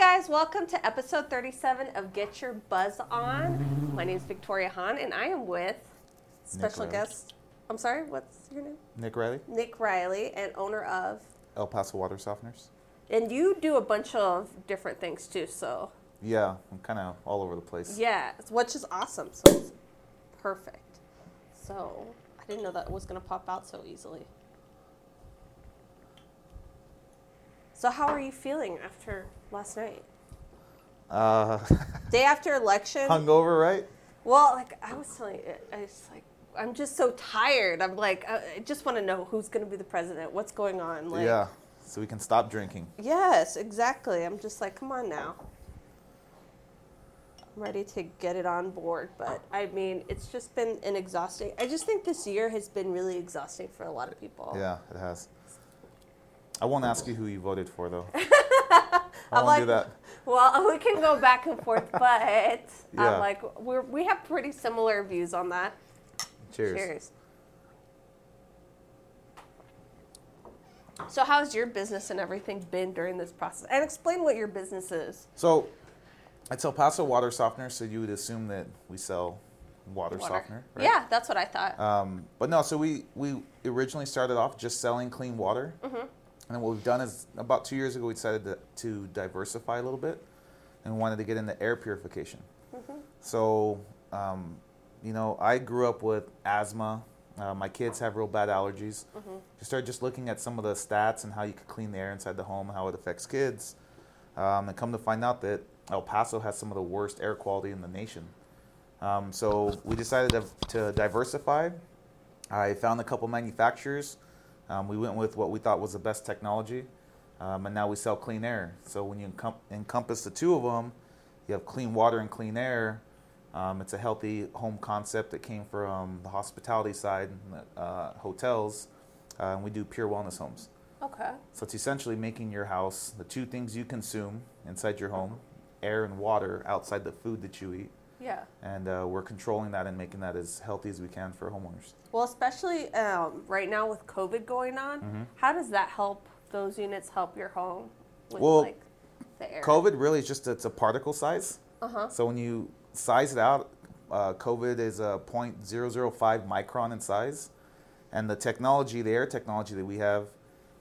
guys, welcome to episode 37 of Get Your Buzz On. My name is Victoria Hahn, and I am with special Riley. guest. I'm sorry, what's your name? Nick Riley, Nick Riley, and owner of. El Paso Water Softeners. And you do a bunch of different things too, so Yeah, I'm kind of all over the place. yeah, which is awesome. So it's perfect. So I didn't know that was gonna pop out so easily. So how are you feeling after last night? Uh, Day after election. hungover, right? Well, like I was telling you, I was like, I'm just so tired. I'm like, I just want to know who's going to be the president. What's going on? Like, yeah, so we can stop drinking. Yes, exactly. I'm just like, come on now. I'm ready to get it on board, but I mean, it's just been an exhausting. I just think this year has been really exhausting for a lot of people. Yeah, it has. I won't ask you who you voted for, though. I I'm like, do that. well, we can go back and forth, but Yeah. I'm like, we're, we have pretty similar views on that. Cheers. Cheers. So, how's your business and everything been during this process? And explain what your business is. So, it's El Paso Water Softener, so you would assume that we sell water, Water. softener, right? Yeah, that's what I thought. Um, but no, so we, we originally started off just selling clean water. Mm-hmm. And then what we've done is about two years ago, we decided to, to diversify a little bit and wanted to get into air purification. Mm-hmm. So, um, you know, I grew up with asthma. Uh, my kids have real bad allergies. Mm-hmm. You start just looking at some of the stats and how you could clean the air inside the home, how it affects kids. Um, and come to find out that El Paso has some of the worst air quality in the nation. Um, so we decided to, to diversify. I found a couple manufacturers. Um, we went with what we thought was the best technology, um, and now we sell clean air. So when you encom- encompass the two of them, you have clean water and clean air. Um, it's a healthy home concept that came from the hospitality side, uh, hotels, uh, and we do pure wellness homes. okay. So it's essentially making your house the two things you consume inside your home, air and water outside the food that you eat, Yeah. and uh, we're controlling that and making that as healthy as we can for homeowners. Well, especially um, right now with COVID going on, Mm-hmm. how does that help those units help your home with Well, like the air? COVID really is just it's a particle size. Uh huh. So when you size it out, uh, COVID is a 0.005 micron in size, and the technology, the air technology that we have,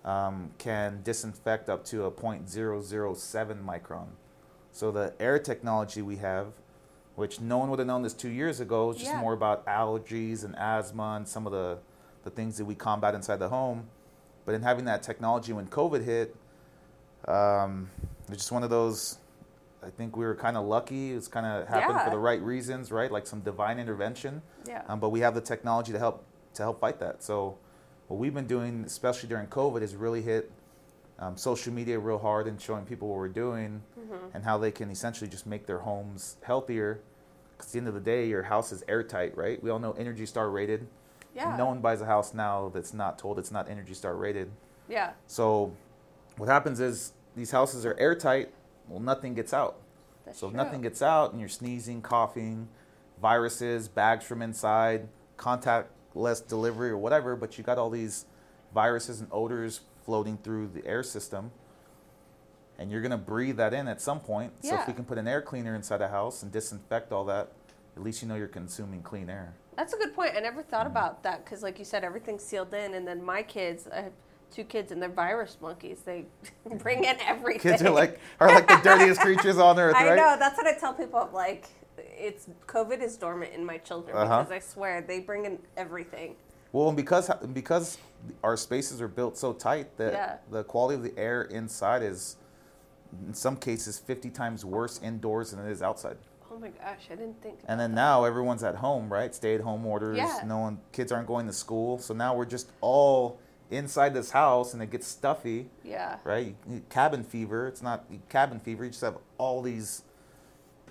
um, can disinfect up to a 0.007 micron. So the air technology we have, which no one would have known this two years ago, It's just Yeah. more about allergies and asthma and some of the, the things that we combat inside the home. But in having that technology when COVID hit, um, it's just one of those. I think we were kind of lucky. It's kind of happened Yeah. for the right reasons, right? Like some divine intervention. Yeah. Um, but we have the technology to help to help fight that. So what we've been doing, especially during COVID, is really hit um, social media real hard and showing people what we're doing Mm-hmm. and how they can essentially just make their homes healthier. Because at the end of the day, your house is airtight, right? We all know Energy Star rated. yeah. No one buys a house now that's not told it's not Energy Star rated. Yeah. So what happens is these houses are airtight. Well, nothing gets out. That's So if nothing gets out and you're sneezing, coughing, viruses, bags from inside, contactless delivery or whatever, but you got all these viruses and odors floating through the air system. And you're going to breathe that in at some point. Yeah. So if we can put an air cleaner inside a house and disinfect all that, at least you know you're consuming clean air. That's a good point. I never Mm-hmm. thought about that because, like you said, everything's sealed in. And then my kids, I have two kids, and they're virus monkeys. They bring in everything. Kids are like are like the dirtiest creatures on earth, I right? know. That's what I tell people. I'm like, it's COVID is dormant in my children Uh-huh. because I swear they bring in everything. Well, and because because our spaces are built so tight that Yeah. the quality of the air inside is, in some cases, 50 times worse indoors than it is outside. Oh my gosh, I didn't think. And then now everyone's at home, right? Stay-at-home orders. Yeah. No one, kids aren't going to school, so now we're just all inside this house, and it gets stuffy, Yeah. right? Cabin fever. It's not cabin fever. You just have all these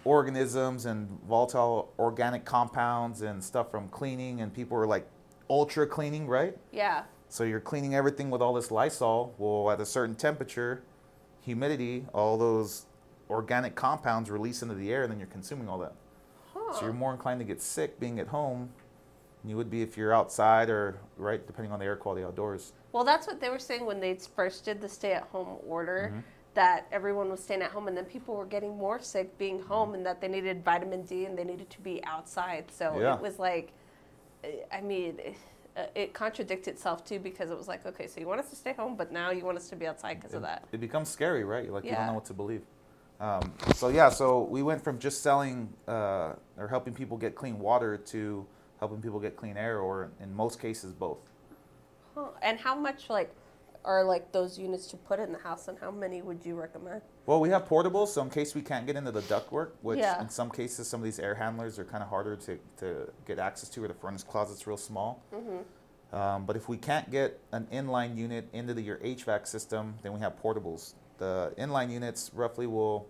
organisms and volatile organic compounds and stuff from cleaning, and people are like ultra cleaning, right? Yeah. So you're cleaning everything with all this Lysol. Well, at a certain temperature, humidity, all those organic compounds release into the air, and then you're consuming all that. Huh. So you're more inclined to get sick being at home than you would be if you're outside or right, depending on the air quality outdoors. Well, that's what they were saying when they first did the stay-at-home order. Mm-hmm. that everyone was staying at home and then people were getting more sick being home and that they needed vitamin D and they needed to be outside. So Yeah. it was like, eh, I mean, it, it contradicted itself too because it was like, okay, so you want us to stay home, but now you want us to be outside because of that. It becomes scary, right? Like you don't know what to believe. Um, so yeah, so we went from just selling uh, or helping people get clean water to helping people get clean air, or in most cases both. Huh. And how much like are like those units to put in the house and how many would you recommend? Well, we have portables, so in case we can't get into the ductwork, which Yeah. in some cases some of these air handlers are kind of harder to, to get access to, or the furnace closet's real small. Mm-hmm. Um, but if we can't get an inline unit into the, your HVAC system, then we have portables. The inline units roughly will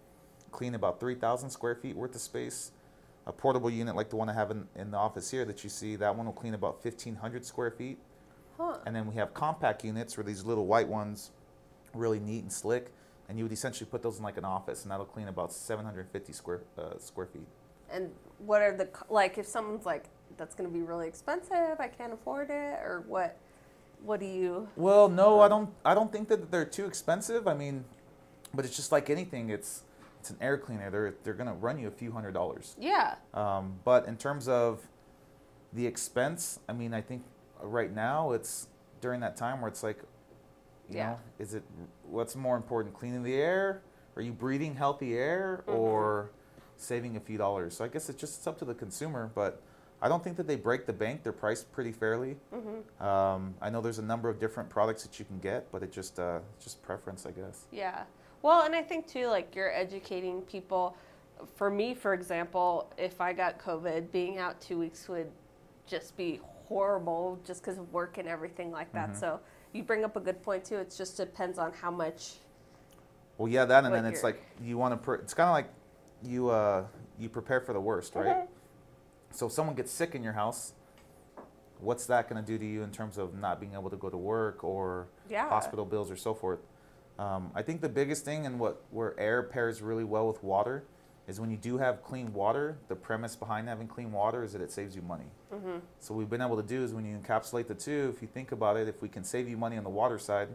clean about 3,000 square feet worth of space. A portable unit like the one I have in, in the office here that you see, that one will clean about 1,500 square feet. Huh. And then we have compact units, where these little white ones, really neat and slick, and you would essentially put those in like an office, and that'll clean about 750 square uh, square feet. And what are the like if someone's like that's going to be really expensive, I can't afford it, or what? What do you? Well, no, I don't. I don't think that they're too expensive. I mean, but it's just like anything. It's it's an air cleaner. They're they're gonna run you a few hundred dollars. Yeah. Um, but in terms of the expense, I mean, I think right now it's during that time where it's like, you Yeah. know, is it what's more important, cleaning the air? Are you breathing healthy air Mhm. or saving a few dollars? So I guess it's just it's up to the consumer, but. I don't think that they break the bank. They're priced pretty fairly. Mm-hmm. Um, I know there's a number of different products that you can get, but it just uh, just preference, I guess. Yeah. Well, and I think too, like you're educating people. For me, for example, if I got COVID, being out two weeks would just be horrible just because of work and everything like that. Mhm. So you bring up a good point too. It just depends on how much. Well, yeah, that, and then it's like you want to. Pre- it's kind of like you uh, you prepare for the worst, right? Mhm. So if someone gets sick in your house, what's that going to do to you in terms of not being able to go to work or Yeah. hospital bills or so forth? Um, I think the biggest thing and what where air pairs really well with water is when you do have clean water. The premise behind having clean water is that it saves you money. Mm-hmm. So what we've been able to do is when you encapsulate the two, if you think about it, if we can save you money on the water side,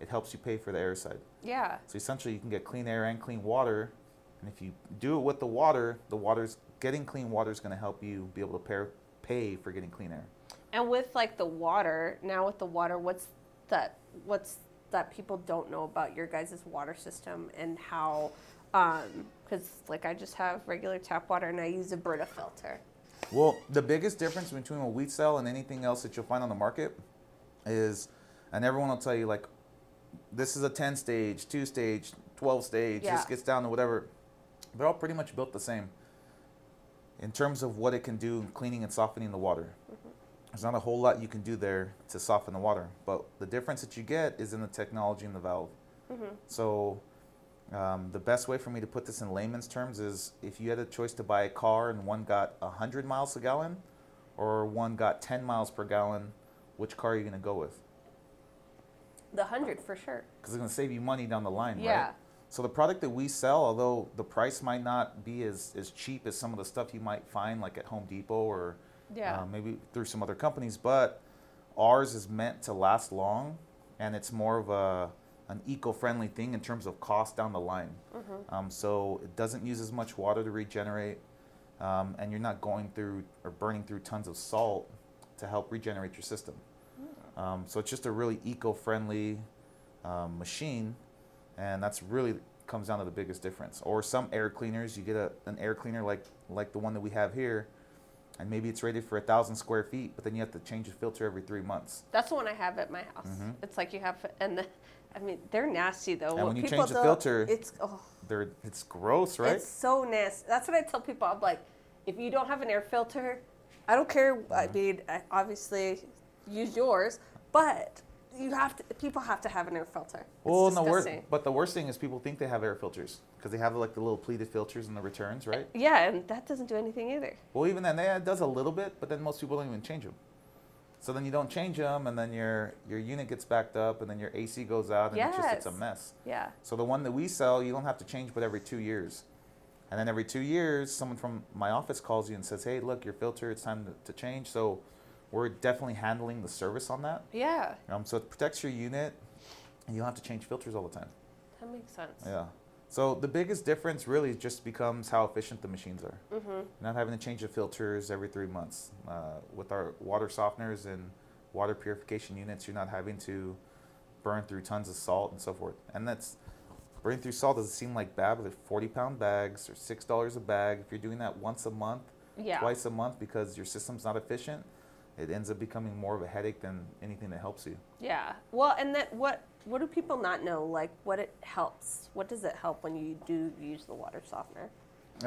it helps you pay for the air side. Yeah. So essentially, you can get clean air and clean water, and if you do it with the water, the water's getting clean water is going to help you be able to pair, pay for getting clean air. And with like the water, now with the water, what's that? What's that people don't know about your guys' water system and how? Because like I just have regular tap water and I use a Brita filter. Well, the biggest difference between what we sell and anything else that you'll find on the market is, and everyone will tell you like, this is a 10 stage, 2 stage, 12 stage, Yeah. this gets down to whatever. They're all pretty much built the same in terms of what it can do in cleaning and softening the water. There's not a whole lot you can do there to soften the water, but the difference that you get is in the technology in the valve. Mm-hmm. So, um, the best way for me to put this in layman's terms is if you had a choice to buy a car and one got 100 miles a gallon or one got 10 miles per gallon, which car are you going to go with? The hundred for sure. Because it's going to save you money down the line, right? Yeah. right? So, the product that we sell, although the price might not be as, as cheap as some of the stuff you might find like at Home Depot or Yeah. uh, maybe through some other companies, but ours is meant to last long, and it's more of a an eco-friendly thing in terms of cost down the line. mm-hmm. Um, so it doesn't use as much water to regenerate, um, and you're not going through or burning through tons of salt to help regenerate your system. Um, so it's just a really eco-friendly um, machine, and that's really comes down to the biggest difference. Or some air cleaners, you get a, an air cleaner like like the one that we have here, and maybe it's rated for a thousand square feet, but then you have to change the filter every three months. That's the one I have at my house. Mhm. It's like you have, and the, I mean they're nasty though. And What when you people change the filter, it's oh, They're it's gross, right? it's so nasty. That's what I tell people. I'm like, if you don't have an air filter, I don't care. I Mhm. mean, I obviously use yours, but you have to. People have to have an air filter. It's Well, worst, but the worst thing is people think they have air filters because they have like the little pleated filters in the returns, right? Yeah, and that doesn't do anything either. Well, even then, that does a little bit, but then most people don't even change them. So then you don't change them, and then your your unit gets backed up, and then your AC goes out, and it's just it's a mess. Yeah. So the one that we sell, you don't have to change, but every two years. And then every two years, someone from my office calls you and says, "Hey, look, your filter, it's time to, to change." So we're definitely handling the service on that. Yeah. Um, so it protects your unit, and you don't have to change filters all the time. That That makes sense. Yeah. So the biggest difference really just becomes how efficient the machines are. Mm-hmm. Not having to change the filters every three months. Uh, with our water softeners and water purification units, you're not having to burn through tons of salt and so forth. And that's burning through salt doesn't seem like bad, but they're 40 pound bags or six dollars a bag. If you're doing that once a month, Yeah. twice a month because your system's not efficient, it ends up becoming more of a headache than anything that helps you. Yeah. Well, and then what? What do people not know? Like, what it helps? What does it help when you do use the water softener?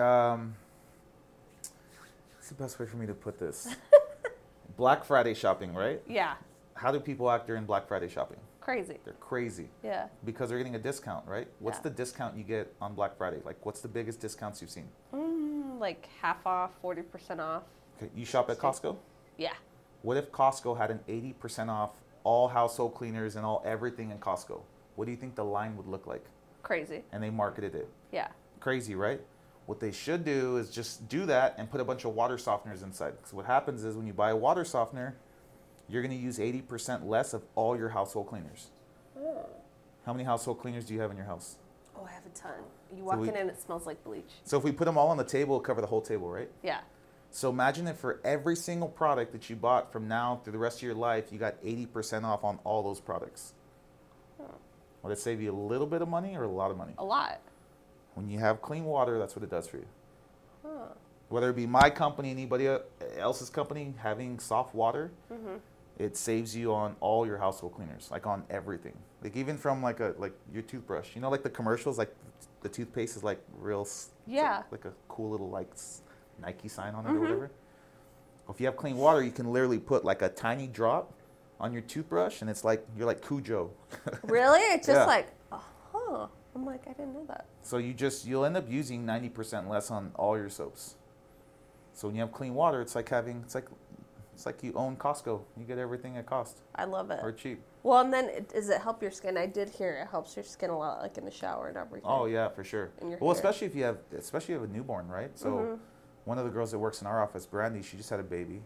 Um, what's the best way for me to put this? Black Friday shopping, right? Yeah. How do people act during Black Friday shopping? Crazy. They're crazy Yeah. because they're getting a discount, right? What's Yeah. the discount you get on Black Friday? Like, what's the biggest discounts you've seen? Mm, like half off, forty percent off. Okay, you shop at Costco. Yeah. What if Costco had an 80% off all household cleaners and all everything in Costco? What do you think the line would look like? Crazy. And they marketed it. Yeah. crazy, right? What they should do is just do that and put a bunch of water softeners inside. Because what happens is when you buy a water softener, you're going to use 80% less of all your household cleaners. Oh. How many household cleaners do you have in your house? Oh, I have a ton. You walk we- in and it smells like bleach. So if we put them all on the table, it'll cover the whole table, right? Yeah. So imagine that for every single product that you bought from now through the rest of your life, you got 80% off on all those products. Would it save you a little bit of money or a lot of money? A lot. When you have clean water, that's what it does for you. Huh. whether it be my company, anybody else's company, having soft water, Mm-hmm. it saves you on all your household cleaners, like on everything. Like even from like a like your toothbrush. You know, like the commercials, like the toothpaste is like real. Yeah. Like, like a cool little like Nike sign on it Mhm. or whatever. If you have clean water, you can literally put like a tiny drop on your toothbrush, and it's like you're like Cujo. Really? It's just Yeah. like, oh, huh. I'm like, I didn't know that. So you just you'll end up using ninety percent less on all your soaps. So when you have clean water, it's like having it's like it's like you own Costco. You get everything at cost I love it. or cheap. Well, and then it, does it help your skin? I did hear it helps your skin a lot, like in the shower and everything. Oh yeah, for sure. Well, hair. especially if you have especially if you have a newborn, right? So Mhm. One of the girls that works in our office, Brandy, she just had a baby,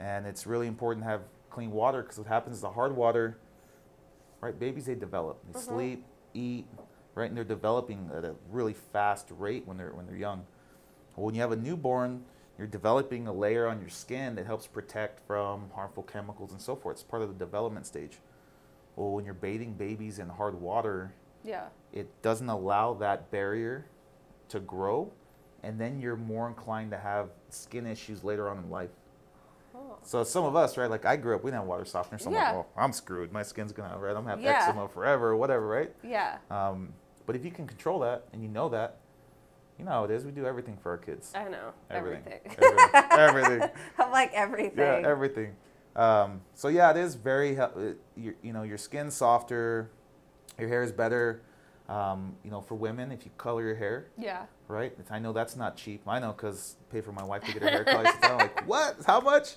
and it's really important to have clean water because what happens is the hard water, right? Babies they develop, they Mhm. sleep, eat, right, and they're developing at a really fast rate when they're when they're young. Well, when you have a newborn, you're developing a layer on your skin that helps protect from harmful chemicals and so forth. It's part of the development stage. Well, when you're bathing babies in hard water, Yeah. it doesn't allow that barrier to grow, and then you're more inclined to have skin issues later on in life. Oh. So some of us, right? Like I grew up, we didn't have water softener, so I'm Yeah. like, well, I'm screwed. My skin's gonna, right? I'm gonna have Yeah. eczema forever, or whatever, right? Yeah. Um, but if you can control that and you know that, you know how it is. We do everything for our kids. I know. Everything. Everything. Everything. Everything. I'm like everything. Yeah, everything. Um, so yeah, it is very. it- You, you know, your skin's softer, your hair is better. Um, you know, for women, if you color your hair, yeah. right? It's- I know that's not cheap. I know because pay for my wife to get her hair colored. So I'm like, what? How much?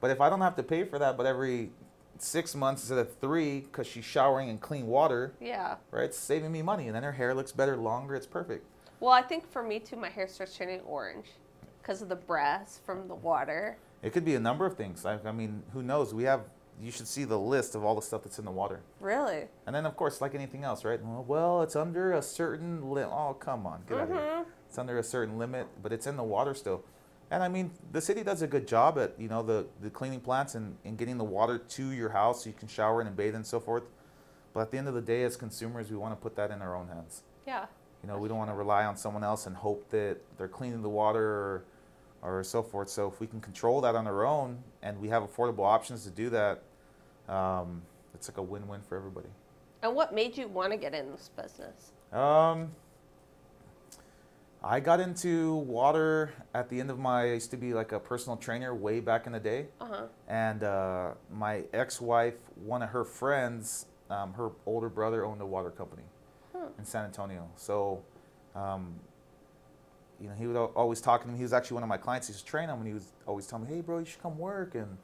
But if I don't have to pay for that, but every six months instead of three, because she's showering in clean water, Yeah. right? It's saving me money, and then her hair looks better longer. It's perfect. Well, I think for me too, my hair starts turning orange because of the breaths from the water. It could be a number of things. I, I mean, who knows? We have. You should see the list of all the stuff that's in the water. Really? And then, of course, like anything else, right? Well, it's under a certain limit. Oh, come on, get out of here. Mm-hmm. It's under a certain limit, but it's in the water still. And I mean, the city does a good job at you know the, the cleaning plants and, and getting the water to your house so you can shower in and bathe and so forth. But at the end of the day, as consumers, we want to put that in our own hands. Yeah. You know, we don't want to rely on someone else and hope that they're cleaning the water or, or so forth. So if we can control that on our own and we have affordable options to do that, um, it's like a win-win for everybody. And what made you want to get in this business? Um, I got into water at the end of my. I used to be like a personal trainer way back in the day, Uh huh. and uh, my ex-wife, one of her friends, um, her older brother owned a water company Hmm. in San Antonio. So, um, you know, he was always talking to me. He was actually one of my clients. He was training him, and he was always telling me, "Hey, bro, you should come work." And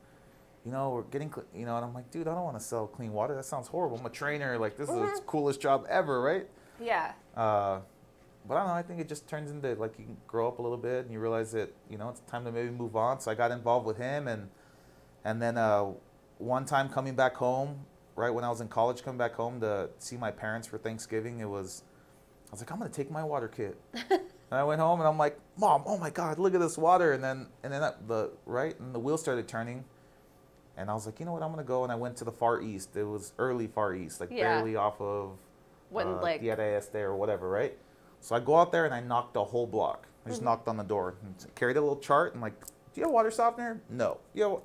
you know, we're getting, cl-, you know, and I'm like, dude, I don't want to sell clean water. That sounds horrible. I'm a trainer. Like, this is the Mhm. coolest job ever, right? Yeah. Uh, but I don't know. I think it just turns into like you can grow up a little bit and you realize that you know it's time to maybe move on. So I got involved with him, and and then uh, one time coming back home, right when I was in college, coming back home to see my parents for Thanksgiving, it was, I was like, I'm gonna take my water kit. and I went home and I'm like, Mom, oh my God, look at this water. And then and then that, the right and the wheel started turning, and I was like, you know what, I'm gonna go. And I went to the Far East. It was early Far East, like Yeah. barely off of When uh, like Tierra Este or whatever, right? So I go out there and I knocked the whole block. I just Mhm. knocked on the door, and carried a little chart, and like, do you have a water softener? No. You know,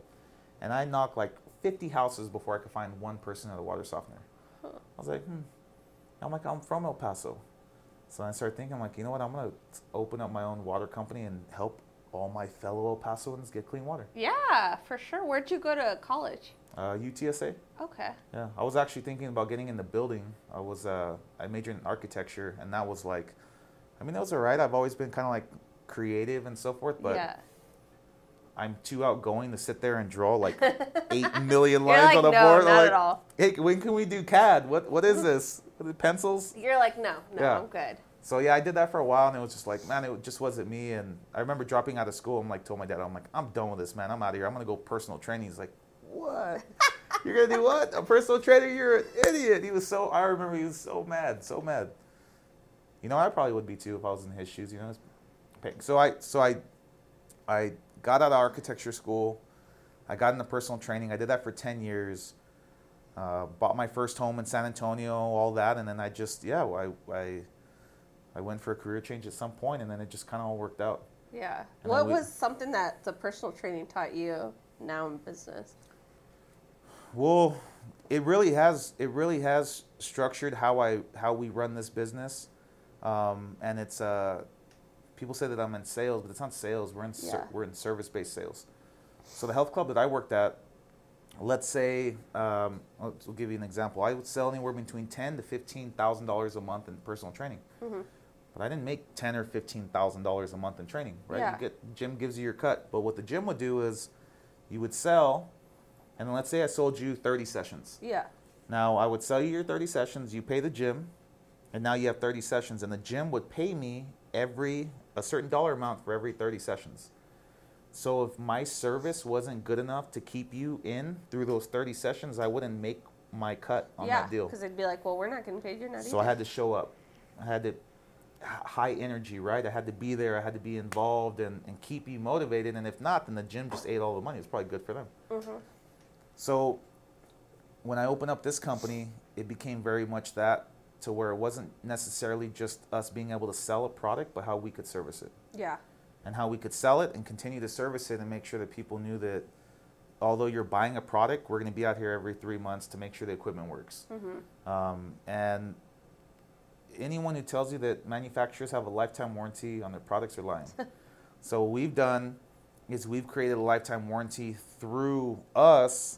and I knocked like 50 houses before I could find one person with a water softener. Huh. I was like, hmm. I'm like, I'm from El Paso. So I started thinking, I'm like, you know what? I'm gonna open up my own water company and help all my fellow El Pasoans get clean water. yeah, for sure. Where'd you go to college? Uh, UTSA. Okay. Yeah, I was actually thinking about getting in the building. I was uh, I majored in architecture, and that was like, I mean, that was alright. I've always been kind of like creative and so forth, but yeah. I'm too outgoing to sit there and draw like eight million lines like, on a no, board. not like, at all. hey, when can we do CAD? What what is this? Pencils? You're like, no, no, Yeah. I'm good. So yeah, I did that for a while, and it was just like, man, it just wasn't me. And I remember dropping out of school. I'm like, told my dad, I'm like, I'm done with this, man. I'm out of here. I'm gonna go personal training. He's like, what? You're gonna do what? A personal trainer? You're an idiot. He was so. I remember he was so mad, so mad. You know, I probably would be too if I was in his shoes. You know, so I so I I got out of architecture school. I got into personal training. I did that for ten years. Uh, bought my first home in San Antonio, all that, and then I just yeah, I I I went for a career change at some point, and then it just kind of all worked out. Yeah. And what we- was something that the personal training taught you now in business? Well, it really has it really has structured how I how we run this business, um, and it's uh, people say that I'm in sales, but it's not sales. We're in ser- we're in service based sales. So the health club that I worked at, let's say, um, I'll, I'll give you an example. I would sell anywhere between ten to fifteen thousand dollars a month in personal training. hmm But I didn't make ten or fifteen thousand dollars a month in training, right? Yeah. You get gym gives you your cut. But what the gym would do is you would sell and let's say I sold you thirty sessions. Yeah. Now I would sell you your thirty sessions, you pay the gym, and now you have thirty sessions, and the gym would pay me every a certain dollar amount for every thirty sessions. So if my service wasn't good enough to keep you in through those thirty sessions, I wouldn't make my cut on yeah. that deal. Because they'd be like, well, we're not getting paid. You're not So I had to show up. I had to high energy, right? I had to be there. I had to be involved and, and keep you motivated. And if not, then the gym just ate all the money. It's probably good for them. Mhm. So when I opened up this company, it became very much that to where it wasn't necessarily just us being able to sell a product, but how we could service it Yeah. and how we could sell it and continue to service it and make sure that people knew that although you're buying a product, we're going to be out here every three months to make sure the equipment works. Mm-hmm. Um, and anyone who tells you that manufacturers have a lifetime warranty on their products are lying. so what we've done is we've created a lifetime warranty through us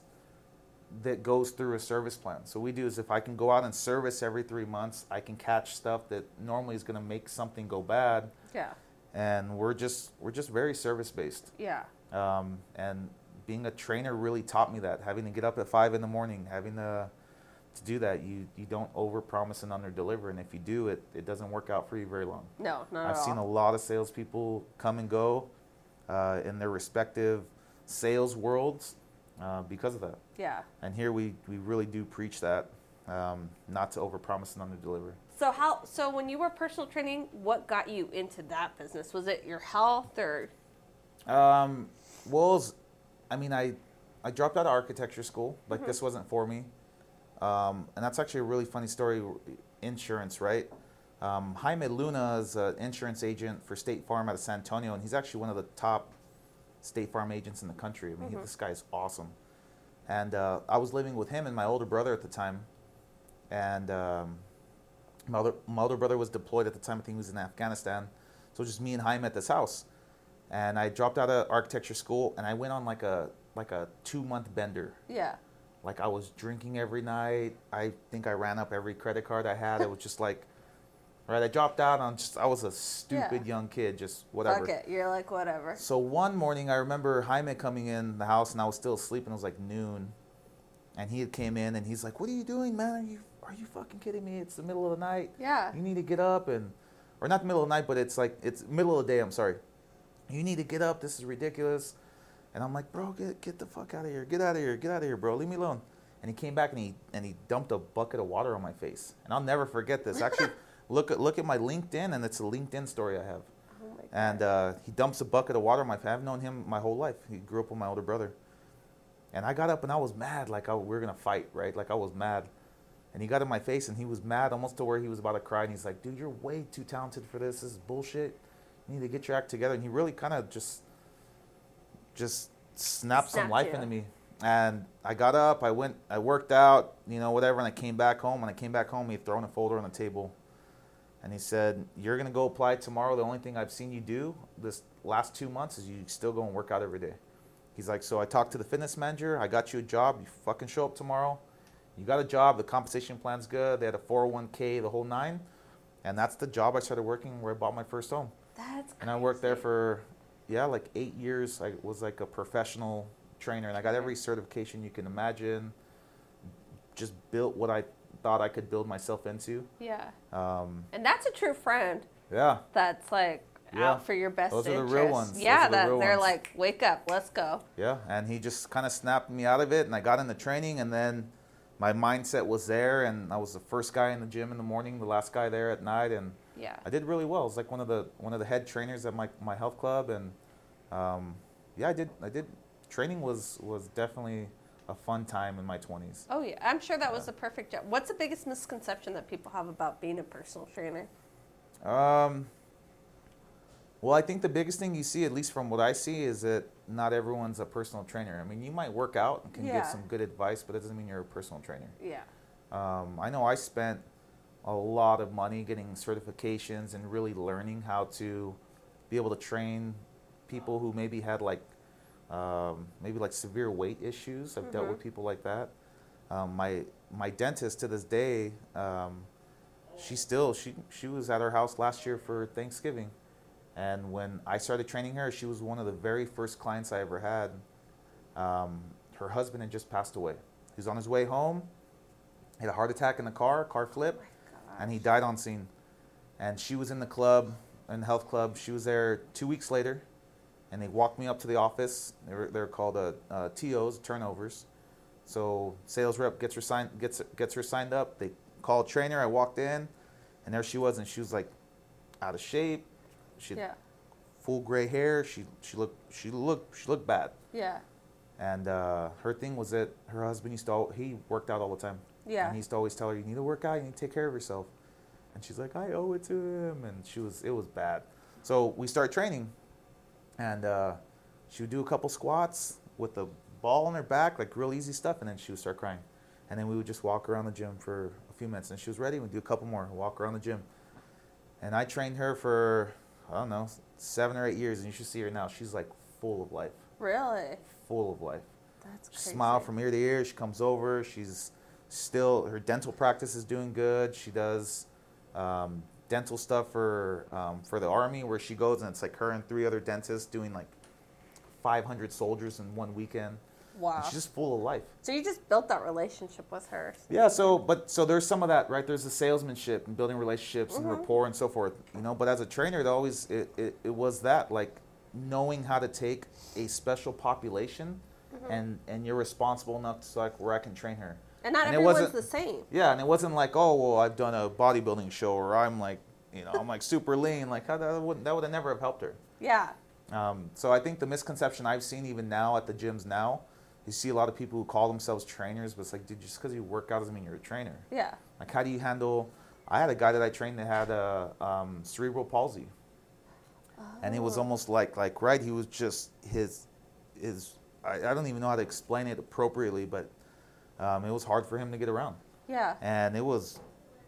that goes through a service plan. So we do is if I can go out and service every three months, I can catch stuff that normally is going to make something go bad, Yeah. and we're just we're just very service based. Yeah. Um, and being a trainer really taught me that. Having to get up at five in the morning, having to to do that, you you don't over promise and under deliver, and if you do, it it doesn't work out for you very long. No, not I've at seen a lot of salespeople come and go uh, in their respective sales worlds uh, because of that. yeah. And here we we really do preach that, um, not to over promise and under deliver. So how? So when you were personal training, what got you into that business? Was it your health or? Um, well, it's- I mean, I I dropped out of architecture school. Like Mhm. this wasn't for me, um, and that's actually a really funny story. Insurance, right? Um, Jaime Luna is an insurance agent for State Farm out of San Antonio, and he's actually one of the top State Farm agents in the country. I mean, he, Mhm. this guy's awesome. And uh, I was living with him and my older brother at the time, and um, my, older, my older brother was deployed at the time. I think he was in Afghanistan. So just me and Jaime at this house and I dropped out of architecture school and I went on like a like a two month bender. Yeah. Like I was drinking every night. I think I ran up every credit card I had. It was just like, right? I dropped out. on just I was a stupid Yeah. young kid, just whatever. Fuck it. You're like whatever. So one morning I remember Jaime coming in the house and I was still asleep and it was like noon, and he had came in and he's like, "What are you doing, man? Are you are you fucking kidding me? It's the middle of the night." Yeah. you need to get up and or not the middle of the night but it's like it's middle of the day i'm sorry you need to get up this is ridiculous and i'm like bro get, get the fuck out of here get out of here get out of here bro leave me alone and he came back and he and he dumped a bucket of water on my face, and I'll never forget this. Actually, look at look at my LinkedIn, and it's a LinkedIn story I have. Oh my And uh, he dumps a bucket of water on my face. I've known him my whole life. He grew up with my older brother. And I got up and I was mad, like I, we were gonna fight, right? Like I was mad. And he got in my face and he was mad almost to where he was about to cry. And he's like, "Dude, you're way too talented for this. This is bullshit. You need to get your act together." And he really kind of just, just snapped some life you. into me. And I got up, I went, I worked out, you know, whatever. And I came back home. When I came back home, he had thrown a folder on the table. And he said, You're going to go apply tomorrow. The only thing I've seen you do this last two months is you still go and work out every day. He's like, So I talked to the fitness manager. I got you a job. You fucking show up tomorrow. You got a job. The compensation plan's good. They had a 401k, the whole nine. And that's the job I started working where I bought my first home. That's And I worked there for, yeah, like eight years. I was like a professional trainer. And I got every certification you can imagine. Just built what I thought I could build myself into. yeah, Um, and that's a true friend. yeah. That's like Yeah. out for your best Those are the real ones. Yeah, the that they're ones. like, wake up, let's go. Yeah, and he just kind of snapped me out of it, and I got into training, and then my mindset was there, and I was the first guy in the gym in the morning, the last guy there at night, and Yeah. I did really well. I was like one of the one of the head trainers at my my health club, and um, yeah, I did I did training was was definitely a fun time in my twenties. Oh yeah, I'm sure that was the perfect job. What's the biggest misconception that people have about being a personal trainer? Um, well, I think the biggest thing you see, at least from what I see, is that not everyone's a personal trainer. I mean, you might work out and can Yeah. give some good advice, but it doesn't mean you're a personal trainer. Yeah. Um, I know I spent a lot of money getting certifications and really learning how to be able to train people who maybe had like um, maybe like severe weight issues. I've dealt with Mhm. people like that. Um, my my dentist to this day, um, she still she she was at our house last year for Thanksgiving, and when I started training her, she was one of the very first clients I ever had. Um, her husband had just passed away. He was on his way home, had a heart attack in the car, car flip, and he died on scene. And she was in the club, in the health club. She was there two weeks later, and they walked me up to the office. They're, they're called uh, uh, TOs, turnovers. So sales rep gets her signed gets gets her signed up. They call a trainer. I walked in, and there she was, and she was like out of shape. She had Yeah. full gray hair. She she looked she looked she looked bad. Yeah. And uh, her thing was that her husband used to al- he worked out all the time. Yeah. And he used to always tell her, "You need to work out. You need to take care of yourself." And she's like, "I owe it to him." And she was it was bad. So we start training, and uh, she would do a couple squats with the ball on her back, like real easy stuff, and then she would start crying. And then we would just walk around the gym for a few minutes, and she was ready. We'd do a couple more, walk around the gym. And I trained her for I don't know seven or eight years, and you should see her now. She's like full of life, Really? full of life. That's She crazy. smile from ear to ear. She comes over. She's still her dental practice is doing good. She does um, dental stuff for um, for the army where she goes and it's like her and three other dentists doing like 500 soldiers in one weekend. Wow. And she's just full of life. So you just built that relationship with her. Yeah. So, but so there's some of that, right? There's the salesmanship and building relationships and Mhm. rapport and so forth. You know, but as a trainer, it always it, it, it was that like knowing how to take a special population Mm-hmm. and and you're responsible enough to like where I can train her. And not And everyone's wasn't- the same. Yeah, and it wasn't like, oh, well, I've done a bodybuilding show, or I'm like, you know, I'm like super lean. Like that would that would have never have helped her. Yeah. Um, so I think the misconception I've seen even now at the gyms now, you see a lot of people who call themselves trainers, but it's like, dude, just because you work out doesn't mean you're a trainer. Yeah. Like, how do you handle? I had a guy that I trained that had a um, cerebral palsy, and it was Oh. almost like like right. He was just his his. I, I don't even know how to explain it appropriately, but um, it was hard for him to get around Yeah. and it was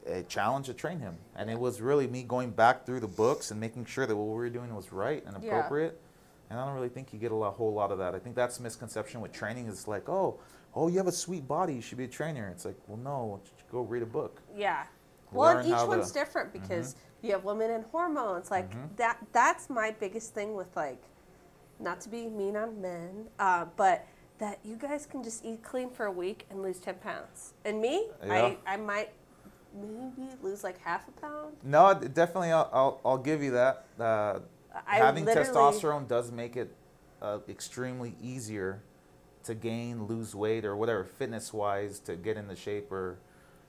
a challenge to train him. And it was really me going back through the books and making sure that what we were doing was right and appropriate. Yeah. And I don't really think you get a lot, whole lot of that. I think that's a misconception with training is like, oh, oh, you have a sweet body, you should be a trainer. It's like, well, no, go read a book. Yeah. Well, and each how to- one's different because you have women and hormones. Like Mhm. that. That's my biggest thing with like, not to be mean on men, uh, but that you guys can just eat clean for a week and lose ten pounds. And me, Yeah. I I might maybe lose like half a pound. No, definitely, I'll, I'll, I'll give you that. Uh, having testosterone does make it uh, extremely easier to gain, lose weight, or whatever fitness wise to get into shape or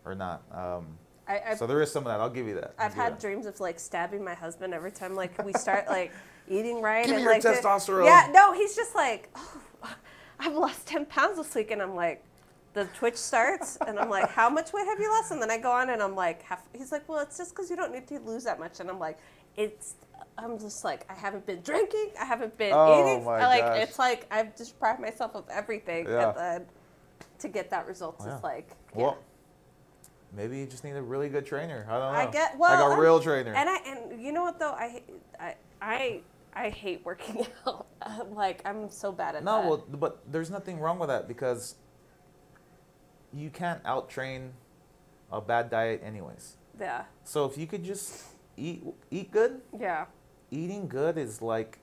or not. Um, I, so there is some of that. I'll give you that. I'll I've had that. dreams of like stabbing my husband every time like we start like eating right Give me and your like testosterone. yeah, no, he's just like, oh, I've lost ten pounds this week, and I'm like, the twitch starts, and I'm like, how much weight have you lost? And then I go on, and I'm like, half. He's like, well, it's just because you don't need to lose that much, and I'm like, it's. I'm just like, I haven't been drinking, I haven't been Oh, eating. my I, like gosh. it's like I've deprived myself of everything, Yeah. and then to get that result Yeah. is like, yeah. Well, maybe you just need a really good trainer. I don't know. I get well, like a I'm- real trainer. And I and you know what though I I I I hate working out. Like I'm so bad at no, that. No, well, but there's nothing wrong with that because you can't out train a bad diet anyways. yeah, So if you could just eat eat good, yeah. eating good is like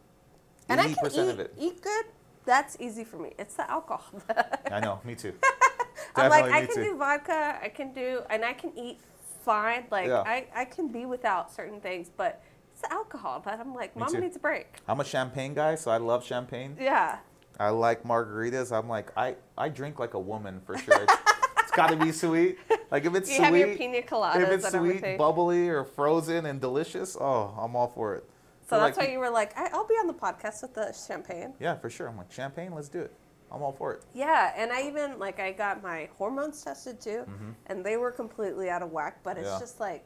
And I eighty can percent eat of it. eat good. That's easy for me. It's the alcohol. I know, me too. I'm like I can too. do vodka. I can do and I can eat fine. Like Yeah. I I can be without certain things, but it's alcohol but I'm like, Me too. needs a break. I'm a champagne guy, so I love champagne. Yeah. I like margaritas. I'm like I I drink like a woman for sure. it's it's got to be sweet. Like if it's You sweet, have your pina coladas if it's sweet, bubbly, or frozen and delicious, oh, I'm all for it. so that's like, why you were like, I, I'll be on the podcast with the champagne. Yeah, for sure. I'm like champagne. Let's do it. I'm all for it. Yeah, and I even like I got my hormones tested too, Mhm. and they were completely out of whack. But it's Yeah. just like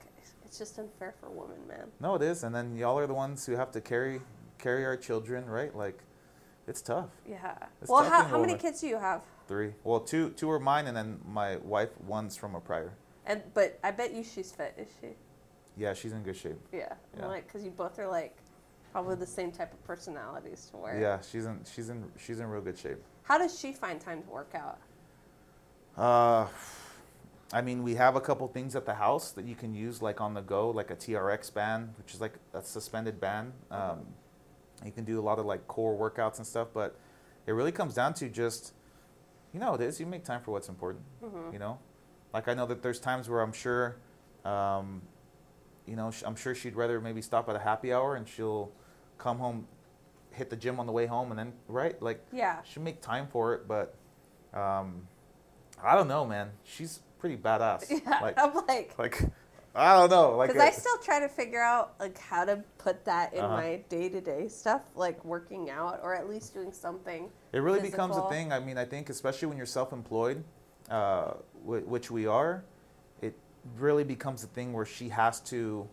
it's just unfair for women, man. No, it is. And then y'all are the ones who have to carry carry our children, right? Like, it's tough. Yeah. It's well, tough how, how many kids do you have? Three. Well, two two are mine, and then my wife one's from a prior. And but I bet you she's fit, is she? Yeah, she's in good shape. Yeah. Yeah. like, because you both are like probably the same type of personalities to where. Yeah, she's in she's in she's in real good shape. How does she find time to work out? Uh, I mean, we have a couple things at the house that you can use, like on the go, like a TRX band, which is like a suspended band. Um, you can do a lot of like core workouts and stuff, but it really comes down to just, you know, it is you make time for what's important. Mhm. You know, like I know that there's times where I'm sure, um, you know, I'm sure she'd rather maybe stop at a happy hour and she'll come home, hit the gym on the way home, and then right, like Yeah. she make time for it, but um, I don't know, man. She's pretty badass. Yeah. Like, I'm like, like I don't know. Like, because I uh, still try to figure out like how to put that in Uh-huh. my day to day stuff, like working out or at least doing something. it really becomes a thing. I mean, I think especially when you're self-employed, uh, wh- which we are, it really becomes a thing where she has to,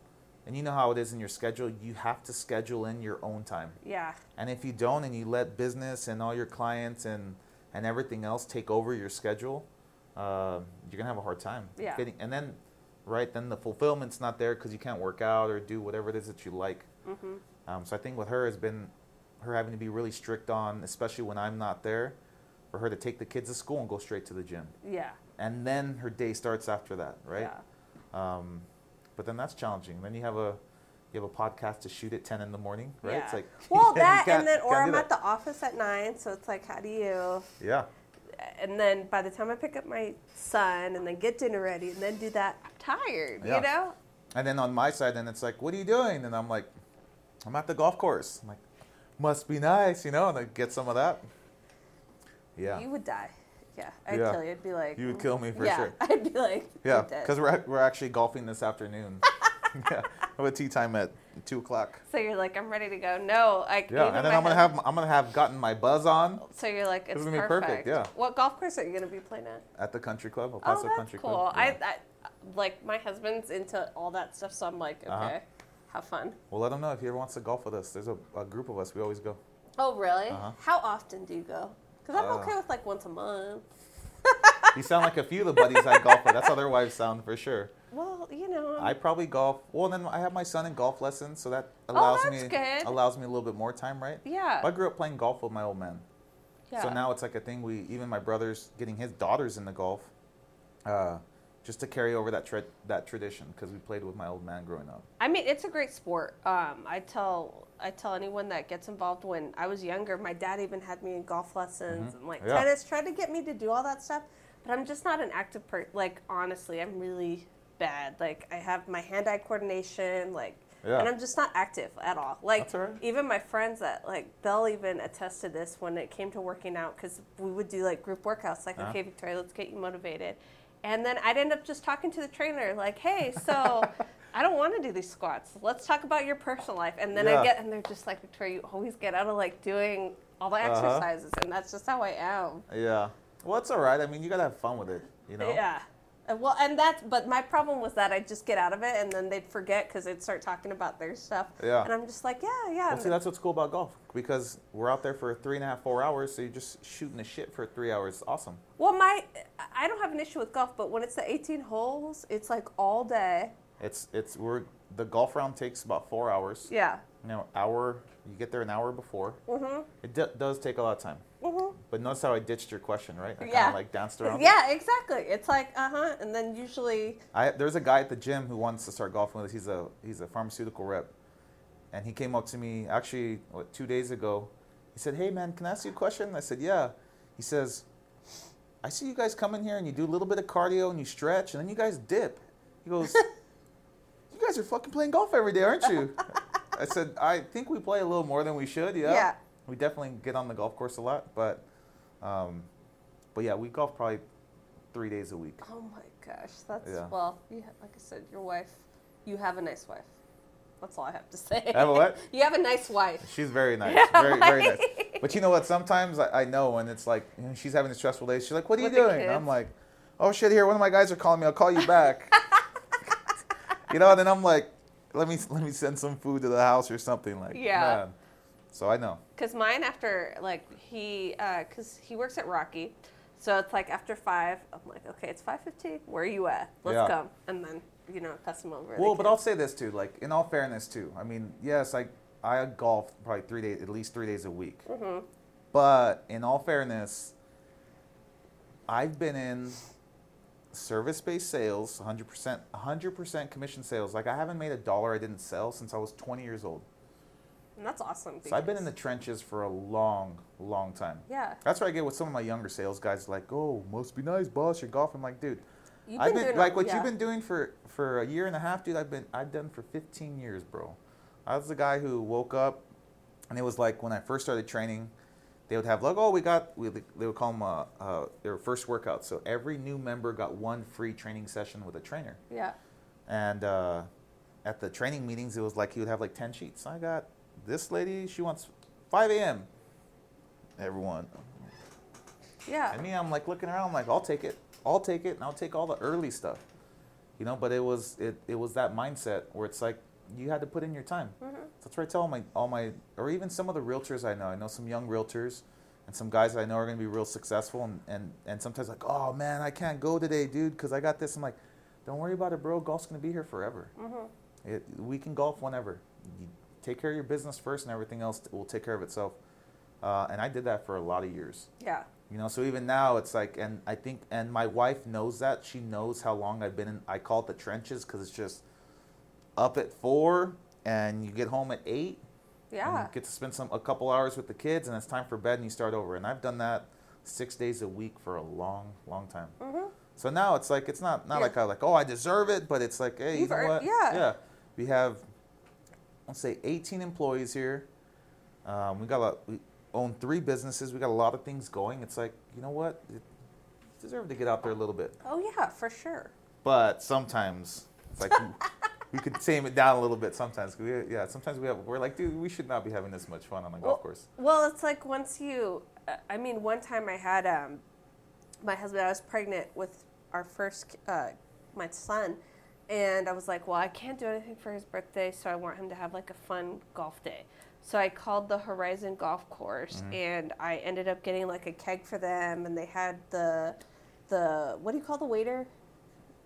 and you know how it is in your schedule. You have to schedule in your own time. Yeah. And if you don't, and you let business and all your clients and and everything else take over your schedule, uh, you're gonna have a hard time. Yeah. Fitting, and then, right then the fulfillment's not there because you can't work out or do whatever it is that you like. hmm Um, so I think with her has been her having to be really strict on, especially when I'm not there, for her to take the kids to school and go straight to the gym, Yeah. and then her day starts after that, right? Yeah. Um, but then that's challenging. Then you have a you have a podcast to shoot at ten in the morning, right? Yeah. It's like Well, that and then, or I'm at the office at nine, so it's like, how do you? Yeah. And then by the time I pick up my son and then get dinner ready and then do that, I'm tired. Yeah. You know? And then on my side, then it's like, what are you doing? And I'm like, I'm at the golf course. I'm like, must be nice, you know, and I get some of that. Yeah. You would die. Yeah, I'd Yeah. kill you. I'd be like, You would kill me for yeah, sure. I'd be like, Yeah, because we're, we're actually golfing this afternoon. yeah, I have a tee time at two o'clock. So you're like, I'm ready to go. No, I. Yeah, even and then I'm gonna hus- have I'm gonna have gotten my buzz on So you're like, it's This is gonna be perfect. perfect, yeah. What golf course are you gonna be playing at? at the country club, El Oh, Paso that's Country cool. Club. I, Yeah. I, like my husband's into all that stuff, so I'm like, okay, Uh-huh. have fun. Well, let him know if he ever wants to golf with us. There's a, a group of us. We always go. Oh, really? Uh-huh. How often do you go? Because I'm Uh, okay with like once a month. You sound like a few of the buddies I golf with. That's how their wives sound for sure. Well, you know. I probably golf. Well, then I have my son in golf lessons, so that Oh, allows that's me good. allows me a little bit more time, right? yeah. I grew up playing golf with my old man, yeah. so now it's like a thing. We even my brother's getting his daughters into golf, uh, just to carry over that tra- that tradition because we played with my old man growing up. I mean, it's a great sport. Um, I tell I tell anyone that gets involved. When I was younger, my dad even had me in golf lessons Mhm. and like Yeah. tennis. Tried to get me to do all that stuff, but I'm just not an active person. Like honestly, I'm really bad. Like I have my hand-eye coordination. Like Yeah. and I'm just not active at all. Like all right. even my friends that like they'll even attest to this when it came to working out because we would do like group workouts. Like, Uh-huh. okay, Victoria, let's get you motivated. And then I'd end up just talking to the trainer, like, hey, so I don't want to do these squats. Let's talk about your personal life. And then Yeah. I get, and they're just like, Victoria, you always get out of like doing all the Uh-huh. exercises, and that's just how I am. Yeah. Well, it's all right. I mean, you gotta have fun with it. You know. Yeah. Uh, Well, and that's, but my problem was that I'd just get out of it and then they'd forget because they'd start talking about their stuff. Yeah. And I'm just like, yeah, yeah. Well, see, that's what's cool about golf because we're out there for three and a half, four hours. So you're just shooting the shit for three hours. It's awesome. Well, my, I don't have an issue with golf, but when it's the 18 holes, it's like all day. It's it's we're the golf round takes about four hours. Yeah. You know, hour. You get there an hour before. Mm-hmm. It d- does take a lot of time. Mhm. But notice how I ditched your question, right? I Yeah. like danced around. it. Yeah, exactly. It's like, uh huh. And then usually, I there's a guy at the gym who wants to start golfing with us. He's a he's a pharmaceutical rep, and he came up to me actually what two days ago. He said, "Hey man, can I ask you a question?" I said, "Yeah." He says, "I see you guys come in here and you do a little bit of cardio and you stretch and then you guys dip." He goes, "You guys are fucking playing golf every day, aren't you?" I said, "I think we play a little more than we should. Yeah, Yeah. We definitely get on the golf course a lot, but, um, but yeah, we golf probably three days a week." oh my gosh, that's, Yeah. well, you, ha- like I said, your wife, you have a nice wife. That's all I have to say. I have a what? You have a nice wife. She's very nice, Yeah, very very nice. But you know what? Sometimes I, I know when it's like you know, she's having a stressful day. She's like, "What are With you doing?" And I'm like, "Oh shit! Here, one of my guys are calling me. I'll call you back." you know, and then I'm like, "Let me let me send some food to the house or something." Like, Yeah. man. So I know. Because mine after like he, because he works at Rocky, so it's like after five, I'm like, okay, it's five fifteen. Where are you at? Let's Yeah. come. And then you know, pass him over. Well, but. I'll say this too. Like, in all fairness, too. I mean, yes, I I golf probably three days, at least three days a week. Mhm. But in all fairness, I've been in service-based sales, 100%, 100% commission sales. Like I haven't made a dollar I didn't sell since I was 20 years old. And that's awesome. So I've been in the trenches for a long, long time. yeah. That's where I get with some of my younger sales guys. Like, oh, must be nice, boss. You're golfing. I'm like, dude, I've been like all- what yeah. you've been doing for for a year and a half, dude. I've been I've done for 15 years, bro. I was the guy who woke up, and it was like when I first started training, they would have like, oh, we got we, they would call them uh, uh, their first workout. So every new member got one free training session with a trainer, Yeah. and uh, at the training meetings, it was like he would have like 10 sheets. I got this lady, she wants 5 a.m. Everyone, Yeah. and me, I'm like looking around, I'm like, I'll take it. I'll take it and I'll take all the early stuff. You know, but it was it, it was that mindset where it's like you had to put in your time. Mhm. That's what I tell all my all my or even some of the realtors I know. I know some young realtors and some guys I know are gonna be real successful and, and, and sometimes like, oh man, I can't go today, dude, because I got this. I'm like, don't worry about it, bro. Golf's gonna be here forever. Mm-hmm. It, we can golf whenever. You take care of your business first, and everything else will take care of itself. Uh, and I did that for a lot of years. Yeah. You know, so even now it's like, and I think, and my wife knows that. She knows how long I've been in. I call it the trenches because it's just up at four, and you get home at eight. Yeah. you get to spend some a couple hours with the kids, and it's time for bed, and you start over. And I've done that six days a week for a long, long time. Mm-hmm. So now it's like it's not not Yeah. like I like oh I deserve it, but it's like hey You've you know earned- what yeah. yeah we have let's say 18 employees here. Um, we got a, we own three businesses. We got a lot of things going. It's like you know what you deserve to get out there a little bit, Oh yeah, for sure. but sometimes it's like we, could tame it down a little bit. Sometimes we, yeah sometimes we have we're like dude we should not be having this much fun on a golf course. Well, it's like once you, uh, I mean, one time I had um, my husband. I was pregnant with our first, uh, my son, and I was like, well, I can't do anything for his birthday, so I want him to have like a fun golf day. So I called the Horizon Golf Course, Mhm. and I ended up getting like a keg for them, and they had the, the what do you call the waiter?